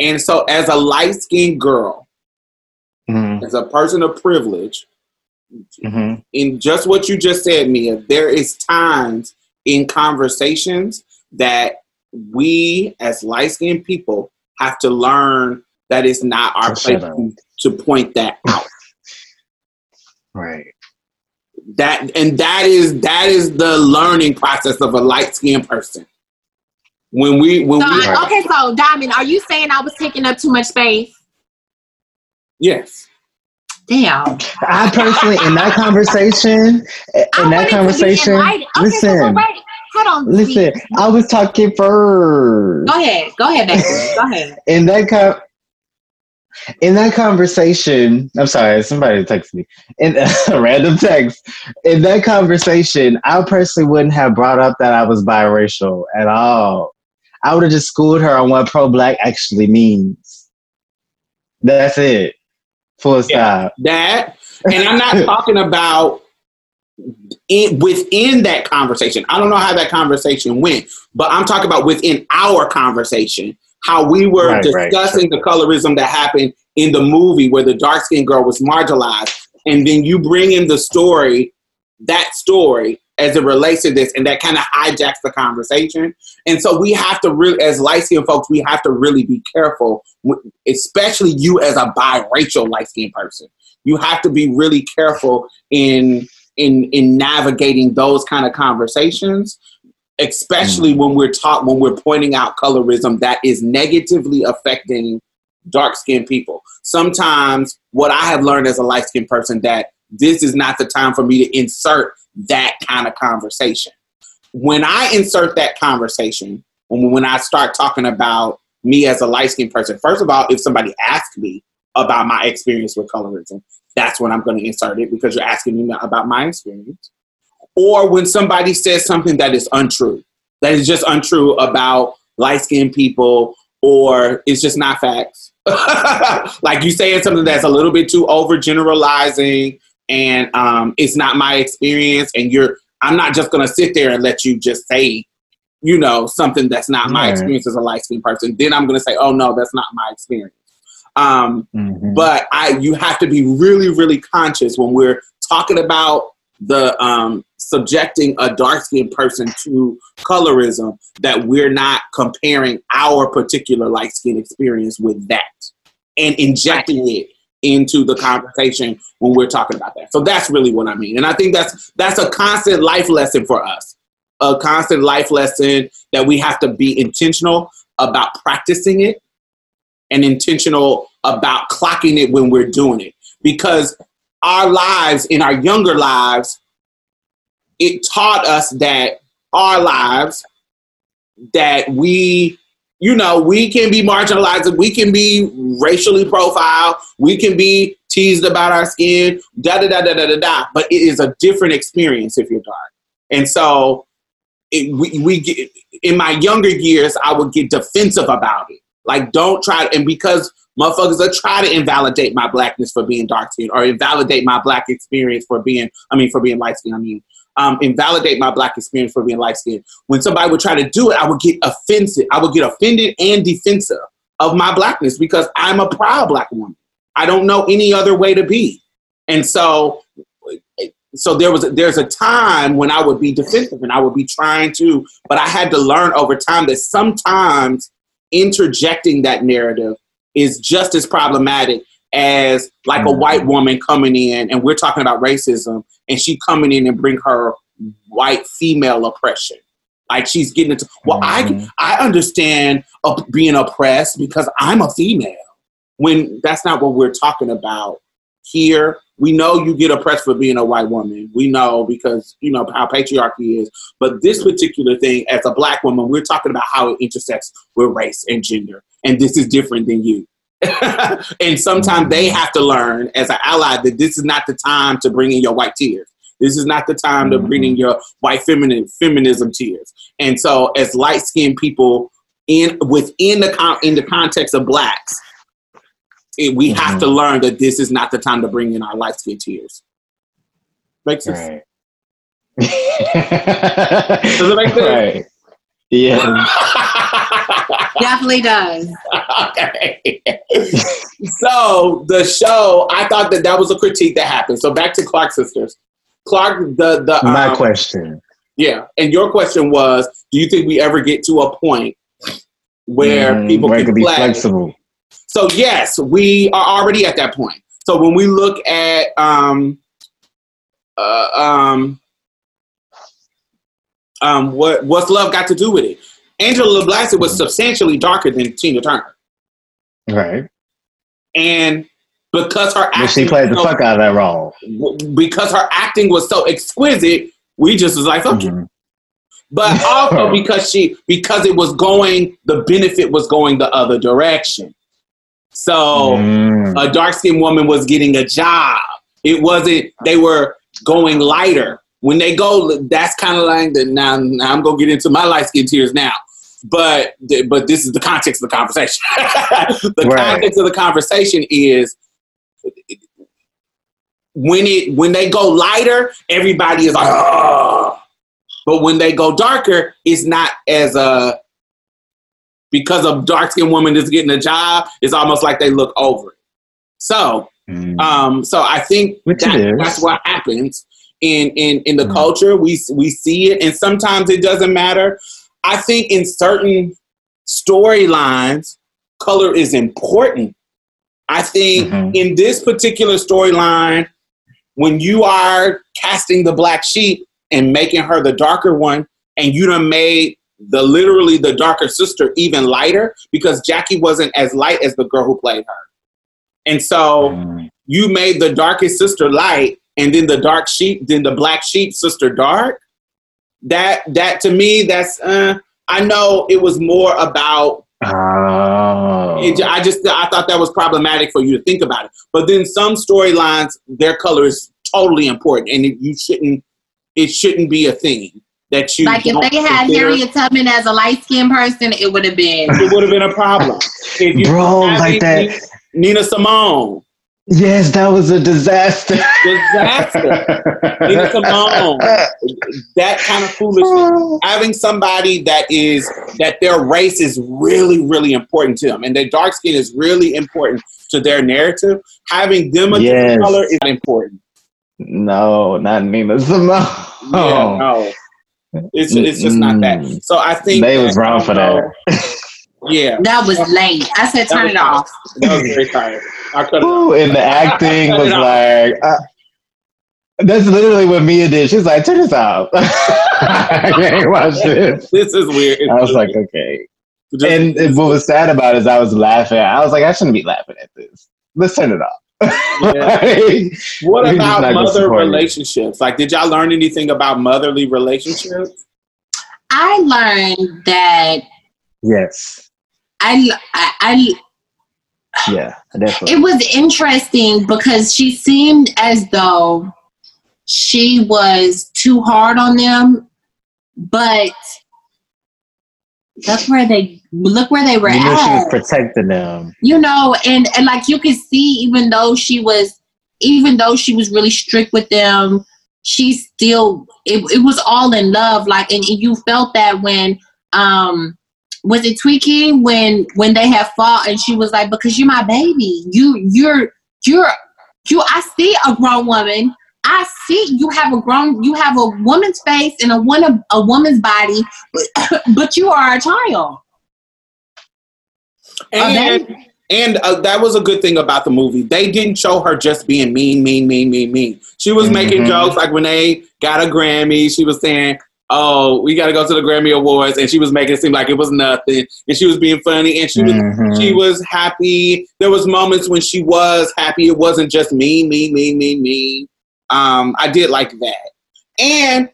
and so as a light skinned girl, Mm-hmm. as a person of privilege, Mm-hmm. in just what you just said, Mia, there is times in conversations that we as light skinned people have to learn that it's not our place to, to point that out. *laughs* Right. That and that is that is the learning process of a light skinned person. When we when so we I- okay so diamond are you saying i was taking up too much space yes. damn I personally, in that conversation, in wanted that conversation. Okay, so, so listen, hold on. listen. I was talking first. Go ahead. Go ahead, baby. Go ahead. in that con- in that conversation, I'm sorry, somebody texted me in *laughs* a random text. In that conversation, I personally wouldn't have brought up that I was biracial at all. I would have just schooled her on what pro-black actually means. That's it. Full stop. that and i'm not *laughs* talking about in, within that conversation i don't know how that conversation went but i'm talking about within our conversation how we were Right, right, discussing the colorism that happened in the movie where the dark skinned girl was marginalized and then you bring in the story that story as it relates to this and that kind of hijacks the conversation. And so we have to really as light skinned folks we have to really be careful especially you as a biracial light skinned person. You have to be really careful in in in navigating those kind of conversations especially mm. when we're talk when we're pointing out colorism that is negatively affecting dark skinned people. Sometimes what i have learned as a light skinned person that this is not the time for me to insert that kind of conversation when i insert that conversation when, when i start talking about me as a light skinned person first of all if somebody asks me about my experience with colorism that's when I'm going to insert it because you're asking me about my experience. Or when somebody says something that is untrue, that is just untrue about light skinned people, or it's just not facts. *laughs* like you saying something that's a little bit too overgeneralizing and um, it's not my experience, and you're, I'm not just going to sit there and let you just say, you know, something that's not my Right. experience as a light skinned person. Then I'm going to say, oh no, that's not my experience. Um, Mhm. but I you have to be really really conscious when we're talking about the um, subjecting a dark skinned person to colorism that we're not comparing our particular light skin experience with that and injecting it into the conversation when we're talking about that. So that's really what I mean. And I think that's that's a constant life lesson for us. A constant life lesson that we have to be intentional about practicing it and intentional about clocking it when we're doing it because our lives in our younger lives it taught us that our lives that we you know we can be marginalized we can be racially profiled we can be teased about our skin da da da da da da da but it is a different experience if you're dark and so it, we, we get in my younger years i would get defensive about it like don't try and because motherfuckers will try to invalidate my blackness for being dark skinned or invalidate my black experience for being I mean for being light skinned. I mean um, invalidate my black experience for being light skinned. When somebody would try to do it, I would get offended. I would get offended and defensive of my blackness because I'm a proud black woman. I don't know any other way to be. And so so there was there's a time when I would be defensive and I would be trying to, but I had to learn over time that sometimes interjecting that narrative is just as problematic as like a white woman coming in and we're talking about racism and she coming in and bring her white female oppression. Like she's getting into well Mhm. i i understand being oppressed because i'm a female when that's not what we're talking about here. We know you get oppressed for being a white woman. We know because you know how patriarchy is. But this particular thing as a black woman we're talking about how it intersects with race and gender and this is different than you *laughs* and sometimes they have to learn as an ally that this is not the time to bring in your white tears this is not the time to bring in mm-hmm. your white feminine feminism tears and so as light skinned people in within the con- in the context of blacks it, we have to mm-hmm. learn that this is not the time to bring in our light skin tears makes sense Right. Does it make *laughs* sense? Right. Yeah. *laughs* Definitely does. *laughs* okay. *laughs* so the show, I thought that that was a critique that happened. So back to Clark sisters. Clark, the the My um, question. yeah, and your question was, do you think we ever get to a point where Mhm, people where it can be play? flexible. So yes, we are already at that point. So when we look at um uh, um um what what's love got to do with it? Angela Bassett was substantially darker than Tina Turner. Right. And because her But she played the was fuck out of that role. because her acting was so exquisite, we just was like, fuck you. Mhm. But *laughs* also because she because it was going, the benefit was going the other direction. So Mm. a dark skinned woman was getting a job. It wasn't they were going lighter. When they go, that's kind of like the now, now I'm gonna get into my light skin tears now. But but this is the context of the conversation. *laughs* the Right. context of the conversation is when it when they go lighter, everybody is like, oh. But when they go darker, it's not as a because a dark skinned woman is getting a job, it's almost like they look over it. So, Mm. um, so I think that, that's what happens in in in the Mhm. culture. We we see it, and sometimes it doesn't matter. I think in certain storylines, color is important. I think Mhm. in this particular storyline, when you are casting the black sheep and making her the darker one, and you done made the literally the darker sister even lighter because Jackie wasn't as light as the girl who played her. And so Mm. you made the darkest sister light and then the dark sheep, then the black sheep sister dark. That that to me, that's uh I know it was more about Oh. it, I just I thought that was problematic for you to think about it. But then some storylines, their color is totally important, and it, you shouldn't. It shouldn't be a thing that you Like if they had consider- Harriet Tubman as a light skinned person, it would have been. It would have been a problem. If you Bro, like Nina- that. Nina Simone, Yes, that was a disaster. disaster. Nina Simone, that kind of foolishness. Oh. Having somebody that is that their race is really, really important to them, and their dark skin is really important to their narrative. Having them a different Yes. color is not important. no, not Nina Simone. Yeah, no. It's it's just not that. So I think They was wrong for that. Yeah, That was late. I said turn it off. that was very tired. I cut it off. Ooh, and the acting was like. Uh, that's literally what Mia did. She's like, "Turn this off." *laughs* I can't watch this. This is weird. I was like, "Okay." Just- And, and what was sad about it is I was laughing. I was like, "I shouldn't be laughing at this. Let's turn it off." *laughs* Like, what about mother support you. relationships? Like, did y'all learn anything about motherly relationships? I learned that yes, I, I, I yeah, definitely. it was interesting because she seemed as though she was too hard on them, but that's where they look where they were you knew she was protecting them. you know, and and like you could see, even though she was, even though she was really strict with them, she still it, it was all in love. Like, and you felt that when um was it Twinkie when when they had fought and she was like, because you're my baby, you you're you're you. I see a grown woman. I see you have a grown you have a woman's face and a one a woman's body, but, *coughs* but you are a child. And and uh, that was a good thing about the movie. They didn't show her just being mean, mean, mean, mean, mean. She was making Mhm. jokes like when they got a Grammy, she was saying, "Oh, we got to go to the Grammy Awards," and she was making it seem like it was nothing, and she was being funny, and she was Mhm. she was happy. There was moments when she was happy. It wasn't just me, me, me, me, me. Um, I did like that, and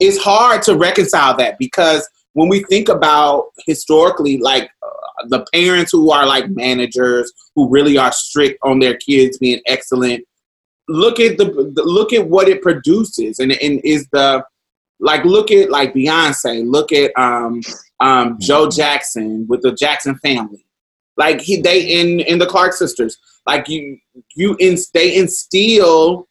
it's hard to reconcile that because when we think about historically, like uh, the parents who are like managers who really are strict on their kids being excellent, look at the, the look at what it produces, and and is the like look at like Beyonce, look at um um Joe Jackson with the Jackson family, like he they in in the Clark sisters, like you you in they instill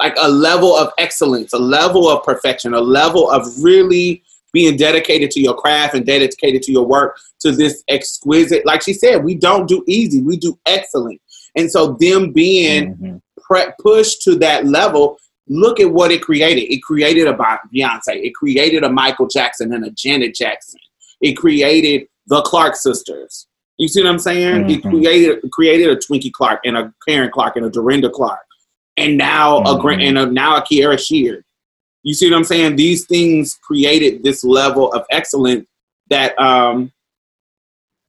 like a level of excellence, a level of perfection, a level of really being dedicated to your craft and dedicated to your work to this exquisite. Like she said, we don't do easy, we do excellent. And so them being Mhm. pre- pushed to that level, look at what it created. It created a Beyonce. It created a Michael Jackson and a Janet Jackson. It created the Clark sisters. You see what I'm saying? It Mhm. created created a Twinkie Clark and a Karen Clark and a Dorinda Clark, and now a Gra- Mhm. and a, now a Kierra Sheard. You see what I'm saying? These things created this level of excellence that um,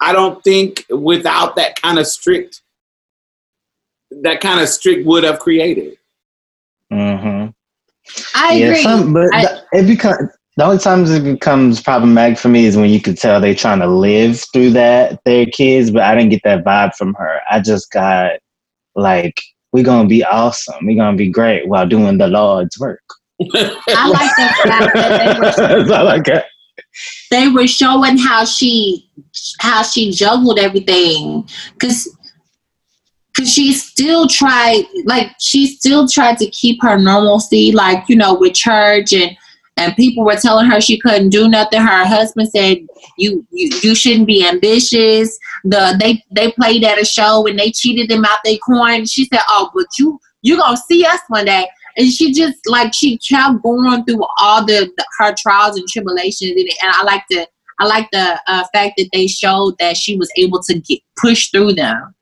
I don't think without that kind of strict that kind of strict would have created. Mhm. I yeah, agree. some, but I- th- it becomes the only times it becomes problematic for me is when you could tell they're trying to live through that their kids, but I didn't get that vibe from her. I just got like we're gonna be awesome, we're gonna be great while doing the Lord's work. *laughs* I like the fact that they were *laughs* I got. they were showing how she how she juggled everything because because she still tried like she still tried to keep her normalcy like you know with church and and people were telling her she couldn't do nothing. Her husband said you you, you shouldn't be ambitious. The they they played at a show and they cheated them out their coin. She said oh but you you gonna see us one day. And she just like she kept going through all the, the her trials and tribulations it. and i like the i like the uh, fact that they showed that she was able to get push through them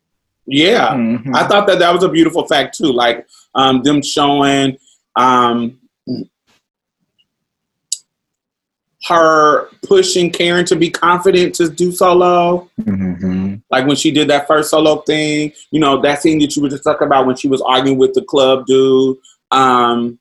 Yeah, Mhm. I thought that that was a beautiful fact too. Like um, them showing um, her pushing Karen to be confident to do solo. Mhm. Like when she did that first solo thing, you know, that scene that you were just talking about when she was arguing with the club dude. Um,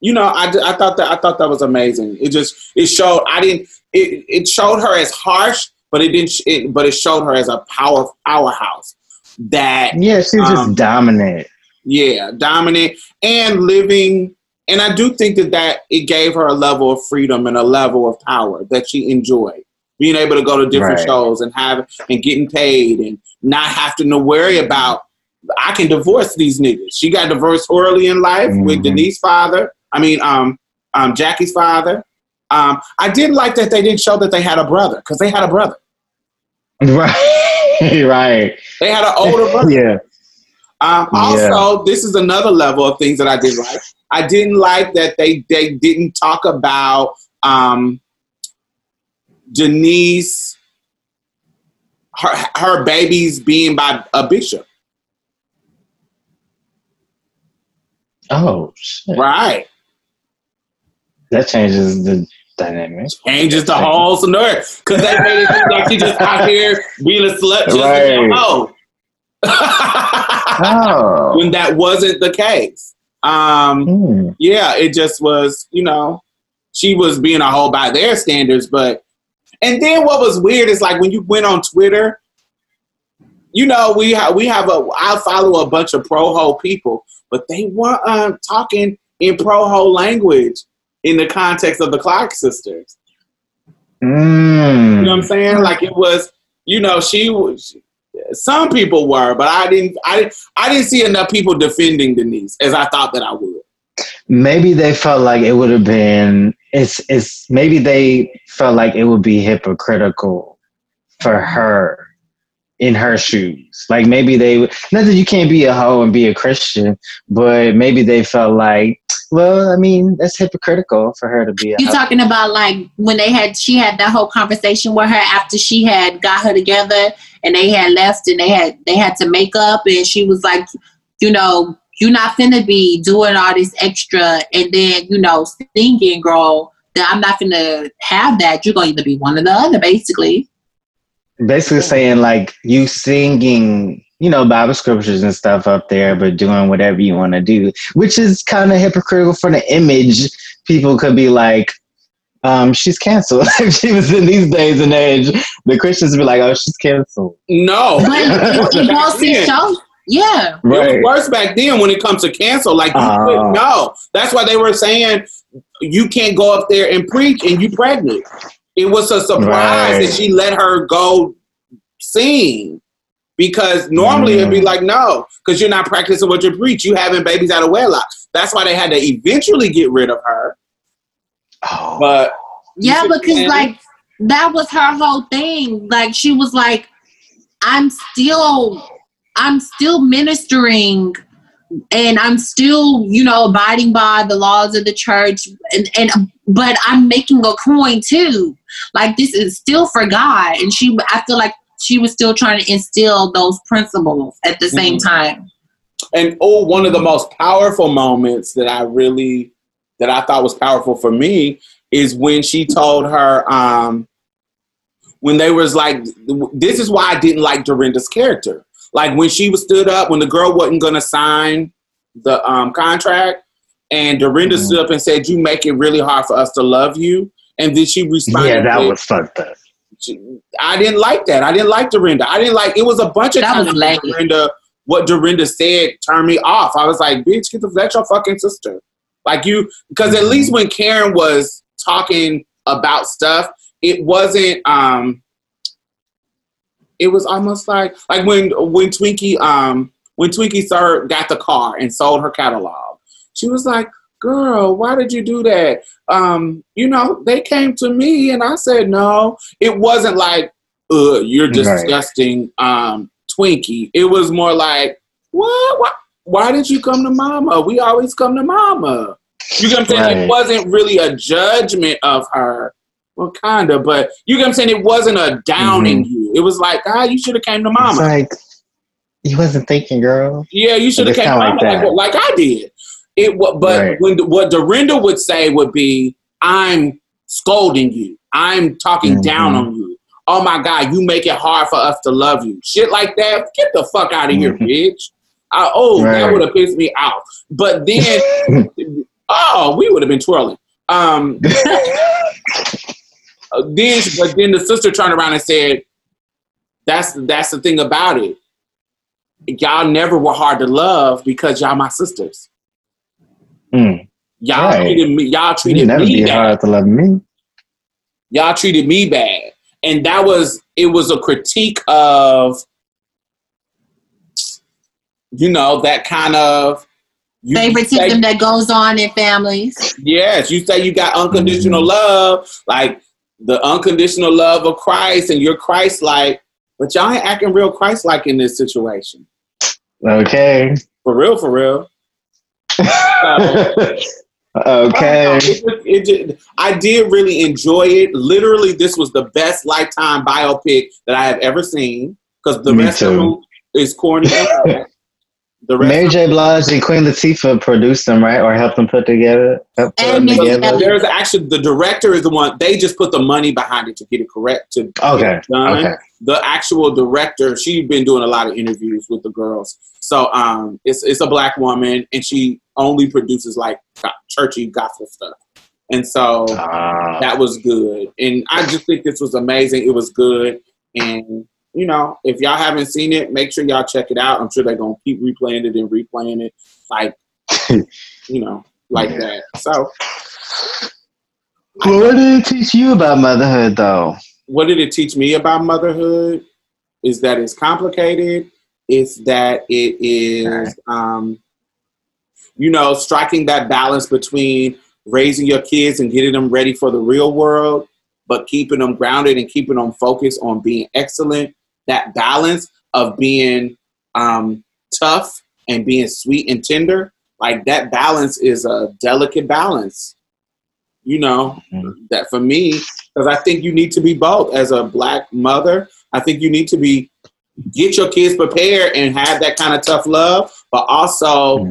you know, I, I thought that I thought that was amazing. It just it showed I didn't it, it showed her as harsh, but it didn't. It, but it showed her as a power powerhouse that Yeah, she's just Um, dominant. yeah, dominant and living. And I do think that that it gave her a level of freedom and a level of power that she enjoyed. Being able to go to different Right. shows and have and getting paid and not having to worry about I can divorce these niggas. She got divorced early in life with Mhm. Denise's father. I mean, um, um, Jackie's father. Um, I did like that they didn't show that they had a brother because they had a brother. *laughs* Right, *laughs* right. They had an older brother. *laughs* Yeah. Um, Yeah. also, this is another level of things that I did like. I didn't like that they they didn't talk about um, Denise, her her babies being by a bishop, Oh, shit. right? That changes the dynamic. Changes the whole scenario because they made it seem like she just out here being a slut just Right. Oh. when that wasn't the case. Um, Hmm. yeah, it just was, you know, she was being a hoe by their standards, but and then what was weird is like when you went on Twitter, you know, we have we have a I follow a bunch of pro ho people, but they weren't um, talking in pro ho language in the context of the Clark sisters. Mm. You know what I'm saying? Like it was, you know, she was. Some people were, but I didn't. I didn't. I didn't see enough people defending Denise as I thought that I would. Maybe they felt like it would have been it's it's maybe they felt like it would be hypocritical for her in her shoes. Like maybe they not that you can't be a hoe and be a Christian, but maybe they felt like, well, I mean, that's hypocritical for her to be You talking about like when they had she had that whole conversation with her after she had got her together and they had left and they had they had to make up and she was like, you know, you're not finna be doing all this extra and then you know singing, girl. That I'm not finna have that. You're gonna either be one or the other, basically. Basically saying like you singing you know bible scriptures and stuff up there but doing whatever you want to do which is kind of hypocritical for the image people could be like um she's canceled *laughs* if she was in these days and age the christians would be like oh she's canceled No. But it, it Back goes to then. show, yeah. It was worse back then when it comes to cancel. Like you Oh. couldn't know. That's why they were saying you can't go up there and preach and you pregnant. It was a surprise Right. that she let her go sing. Because normally it'd be Mm. like, no, because you're not practicing what you preach. You having babies out of wedlock. That's why they had to eventually get rid of her. oh But Yeah, see what I'm because saying? like that was her whole thing. Like she was like, I'm still I'm still ministering and I'm still, you know, abiding by the laws of the church and, and but I'm making a coin too. Like this is still for God. And she I feel like she was still trying to instill those principles at the same Mhm. time. and oh, one of the most powerful moments that I really that I thought was powerful for me is when she told her um when they was like this is why I didn't like Dorinda's character. Like when she was stood up when the girl wasn't gonna sign the um contract and Dorinda Mhm. stood up and said, You make it really hard for us to love you. And then she responded. yeah that with, was fucked up I didn't like that. I didn't like Dorinda. I didn't like it was a bunch of That times lame. Dorinda what Dorinda said turned me off. I was like, bitch, get the that's your fucking sister. Like you because at least when Karen was talking about stuff, it wasn't um it was almost like like when when Twinkie um when Twinkie Sir got the car and sold her catalog. She was like, Girl, why did you do that? Um, you know, they came to me and I said no. It wasn't like, uh, you're Right. disgusting, um, Twinkie. It was more like, what? Why, why did you come to mama? We always come to mama. You know what I'm saying? It wasn't really a judgment of her. Well, kind of, but you get what I'm saying? It wasn't a downing you. It was like, ah, you should have came to it's mama. like you wasn't thinking girl Yeah, you should have came kinda like, like like, like I did. It but Right. when what Dorinda would say would be, "I'm scolding you. I'm talking Mhm. down on you. Oh my God, you make it hard for us to love you. Shit like that. Get the fuck out of here, Mhm. bitch. I, oh, that would have pissed me off. But then, *laughs* oh, we would have been twirling. Um, *laughs* uh, then, but then the sister turned around and said, "That's that's the thing about it. Y'all never were hard to love because y'all my sisters. Mm. Y'all Right. treated me. Y'all you treated never me be bad. hard to love me Y'all treated me bad, and that was it. Was a critique of, you know, that kind of you Favoritism say- that goes on in families. Yes, you say you got unconditional Mhm. love, like the unconditional love of Christ, and you're Christ like, but y'all ain't acting real Christ like in this situation. okay For real, for real. *laughs* okay *laughs* It it I did really enjoy it. Literally, this was the best lifetime biopic that I have ever seen because the Me rest of too. them is corny. *laughs* the rest Mary J. Blige and Queen Latifah produced them, right, or helped them put together. Helped put And them together. There's actually the director is the one they just put the money behind it to get it correct to get Okay, it done. okay. the actual director, she's been doing a lot of interviews with the girls. So um, it's it's a black woman, and she only produces like churchy gospel stuff. And so Ah. that was good. And I just think this was amazing. It was good. And you know, if y'all haven't seen it, make sure y'all check it out. I'm sure they're gonna keep replaying it and replaying it, like *laughs* you know, like Yeah. that. So Well, what did it teach you about motherhood, though? what did it teach me about motherhood is that it's complicated it's that it is um, you know striking that balance between raising your kids and getting them ready for the real world, but keeping them grounded and keeping them focused on being excellent. That balance of being um, tough and being sweet and tender, like that balance is a delicate balance. You know, that for me, because I think you need to be both as a black mother. I think you need to be get your kids prepared and have that kind of tough love, but also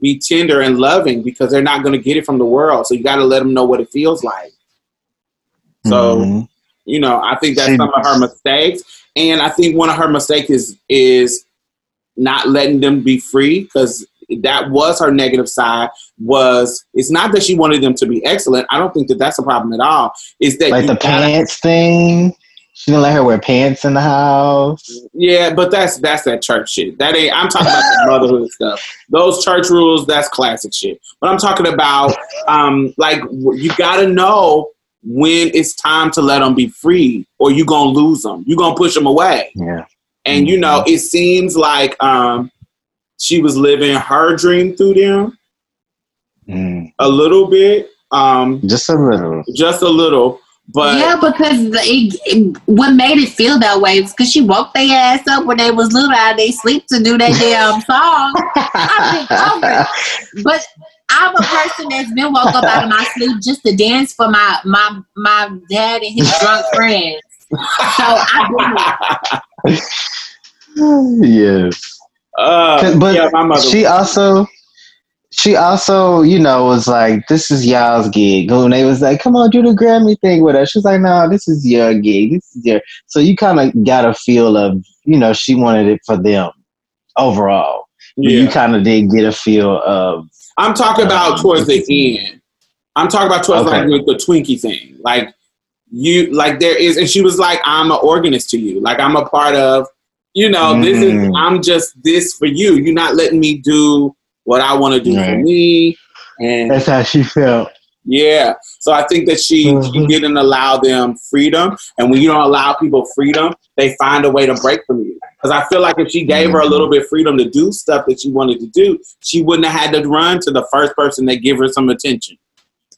be tender and loving because they're not going to get it from the world. So you got to let them know what it feels like. So, Mhm. you know, I think that's She- some of her mistakes, and I think one of her mistakes is is not letting them be free because that was her negative side. Was it's not that she wanted them to be excellent. I don't think that that's a problem at all. is that like the gotta- pants thing. She didn't let her wear pants in the house. Yeah, but that's that's that church shit. That ain't. I'm talking about the *laughs* motherhood stuff. Those church rules, that's classic shit. But I'm talking about, um, like you got to know when it's time to let them be free, or you're gonna lose them. you're gonna push them away. Yeah. And you know, it seems like um, she was living her dream through them Mm. a little bit, um, Just a little. just a little. But yeah, because it, it- what made it feel that way was because she woke their ass up when they was little out of their sleep to do that damn song. *laughs* I've been. But I'm a person that's been woke up out of my sleep just to dance for my my my dad and his drunk friends. So I've been *laughs* yes. uh, but yeah, my she also she also, you know, was like, This is y'all's gig. When they was like, Come on, do the Grammy thing with us. She's like, No, this is your gig. This is your so you kinda got a feel of, you know, she wanted it for them overall. But yeah. you kinda did get a feel of I'm talking about Um, towards the end. I'm talking about towards Okay. like the, the Twinkie thing. Like you, like there is, and she was like, "I'm an organist to you. Like I'm a part of, you know, this is. Mm. I'm just this for you. You're not letting me do what I want to do for me." And that's how she felt. Yeah, so I think that she, she Mhm. didn't allow them freedom, and when you don't allow people freedom, they find a way to break from you. Because I feel like if she gave her a little bit freedom to do stuff that she wanted to do, she wouldn't have had to run to the first person that give her some attention.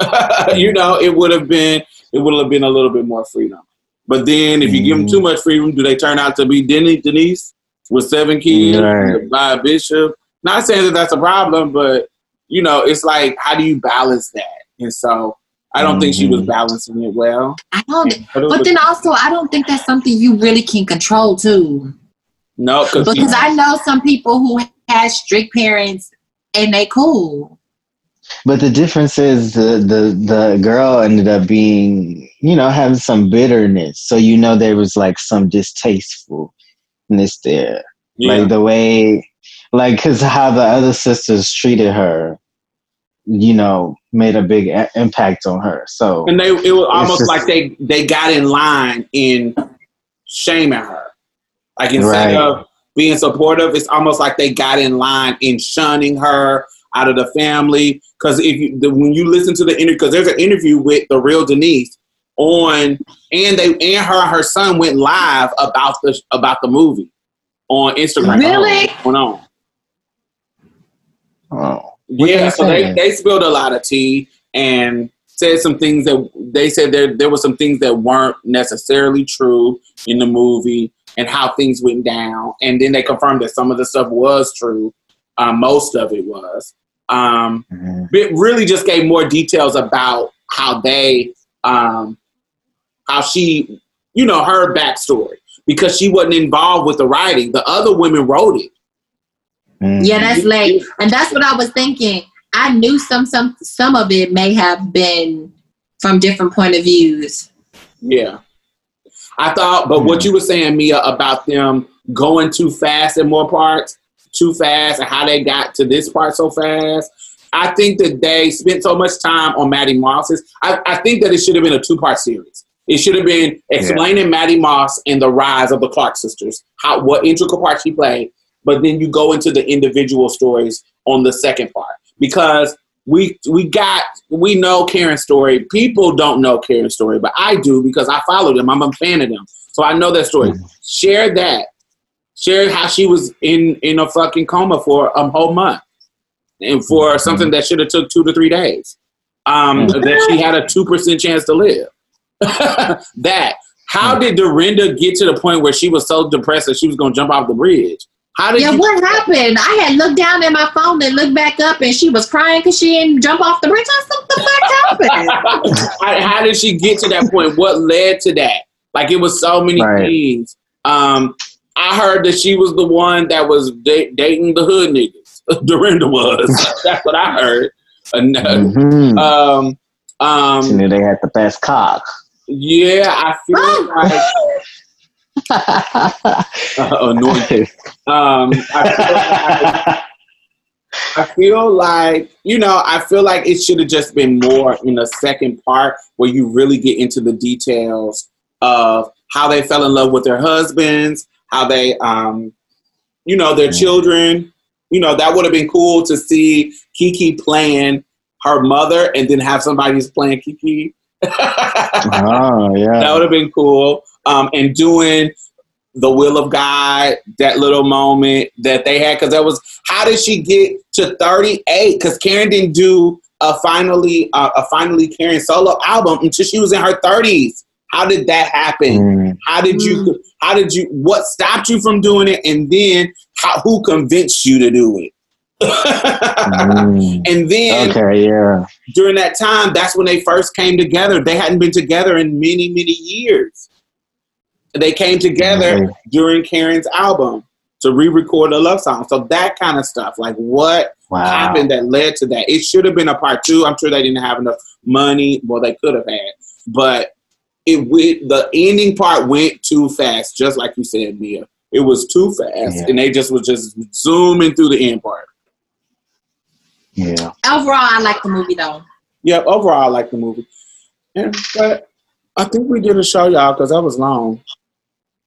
*laughs* you know, it would have been it would have been a little bit more freedom. But then, if you give them too much freedom, do they turn out to be Denny Denise with seven kids Right. by a bishop? Not saying that that's a problem, but you know, it's like how do you balance that? And so, I don't think she was Mhm. balancing it well. I don't But but then also I don't think that's something you really can control too. no, Because I know some people who had strict parents and they cool. But the difference is the, the the girl ended up being, you know, having some bitterness. So you know there was like some distastefulness there. yeah. Like the way like cuz how the other sisters treated her, you know, made a big a- impact on her. So and they it was almost just- like they they got in line in shaming her. Like instead Right. of being supportive, it's almost like they got in line in shunning her out of the family. Because if you the, when you listen to the interview, because there's an interview with the real Denise on, and they and her and her son went live about the about the movie on Instagram. Really? Went on. oh, What Yeah, they so they, they spilled a lot of tea and said some things that they said there there were some things that weren't necessarily true in the movie and how things went down. And then they confirmed that some of the stuff was true. Um, most of it was. Um, mhm. it really just gave more details about how they um, how she you know her backstory because she wasn't involved with the writing. The other women wrote it. Mhm. Yeah, that's late. And that's what I was thinking. I knew some some some of it may have been from different point of views. Yeah. I thought, but what you were saying, Mia, about them going too fast in more parts, too fast, and how they got to this part so fast. I think that they spent so much time on Mattie Moss's. I, I think that it should have been a two part series. It should have been explaining Maddie Moss and the rise of the Clark sisters, how what integral part she played, but then you go into the individual stories on the second part because we we got we know Karen's story. People don't know Karen's story, but I do because I follow them. I'm a fan of them, so I know that story. Mm-hmm. Share that. Share how she was in in a fucking coma for a whole month, and for mm-hmm. something that should have took two to three days. um, mm-hmm. that she had a two percent chance to live. *laughs* that how did Dorinda get to the point where she was so depressed that she was going to jump off the bridge? How did Yeah, you? what happened? I had looked down at my phone and looked back up, and she was crying because she didn't jump off the bridge. I said, "What the fuck happened?" *laughs* how, how did she get to that point? What led to that? Like it was so many Right. things. Um, I heard that she was the one that was da- dating the hood niggas. *laughs* Dorinda was. *laughs* That's what I heard. And, uh, Mhm. um, she um, knew they had the best cock. yeah, I feel like anointed. Um, I feel like I feel like, you know, I feel like it should have just been more in the second part where you really get into the details of how they fell in love with their husbands, how they, um, you know, their children. You know, that would have been cool to see Kiki playing her mother and then have somebody who's playing Kiki. oh *laughs* yeah. That would have been cool. Um, and doing the will of God, that little moment that they had, because that was how did she get to 38? Because Karen didn't do a finally uh, a finally Karen solo album until she was in her 30s. How did that happen? Mm. How did you? How did you? What stopped you from doing it? And then how, who convinced you to do it? Mm. *laughs* and then Okay, yeah. during that time, that's when they first came together. They hadn't been together in many, many years. They came together Okay. during Karen's album to re-record a love song. So that kind of stuff, like what Wow. happened that led to that? It should have been a part two. I'm sure they didn't have enough money. Well, they could have had, but it went, the ending part went too fast, just like you said, Mia. It was too fast, Yeah. and they just was just zooming through the end part. Yeah. Overall, I like the movie though. Yeah. overall, I like the movie. And, but I think we did a show, y'all, because that was long.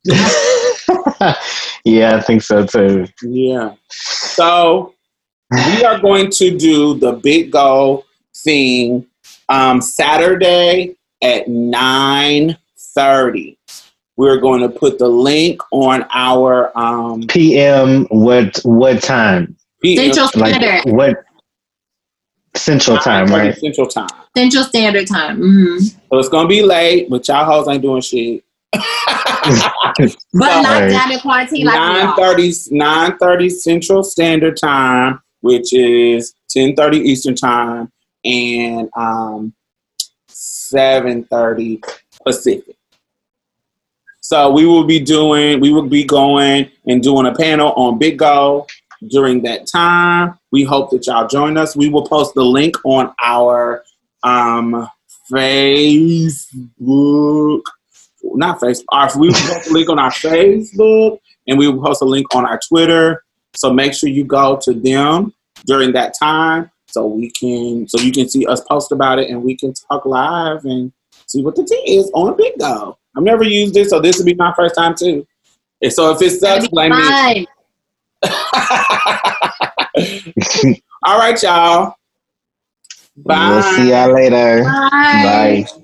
*laughs* yeah, I think so too. Yeah. So we are going to do the Bigo thing um, Saturday at nine thirty. We're going to put the link on our um, PM what what time? PM Central Like Standard. what Central time, right? Central Time. Central Standard Time. hmm So it's gonna be late, but y'all hoes ain't doing shit. *laughs* But So- not Right. down in quarantine like we Nine are. thirty, nine thirty Central Standard Time, which is ten thirty Eastern Time, and um, seven thirty Pacific. So we will be doing, we will be going and doing a panel on Bigo during that time. We hope that y'all join us. We will post the link on our um, Facebook not Facebook. Our, we will post a link on our Facebook and we will post a link on our Twitter. So make sure you go to them during that time so we can so you can see us post about it and we can talk live and see what the tea is on Bigo. I've never used it, so this will be my first time too. And so if it sucks, blame me. *laughs* All right, y'all. Bye. We'll see y'all later. Bye. Bye.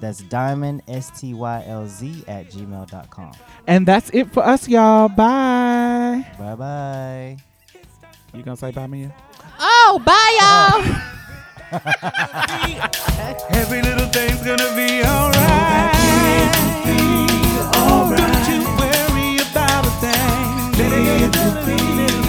That's diamond, S T Y L Z, at gmail.com. And that's it for us, y'all. Bye. Bye bye. You gonna say bye, Mia? Oh, bye, y'all. Oh. *laughs* Every little thing's gonna be alright. Be. Don't you worry about a thing. It'll be, it'll.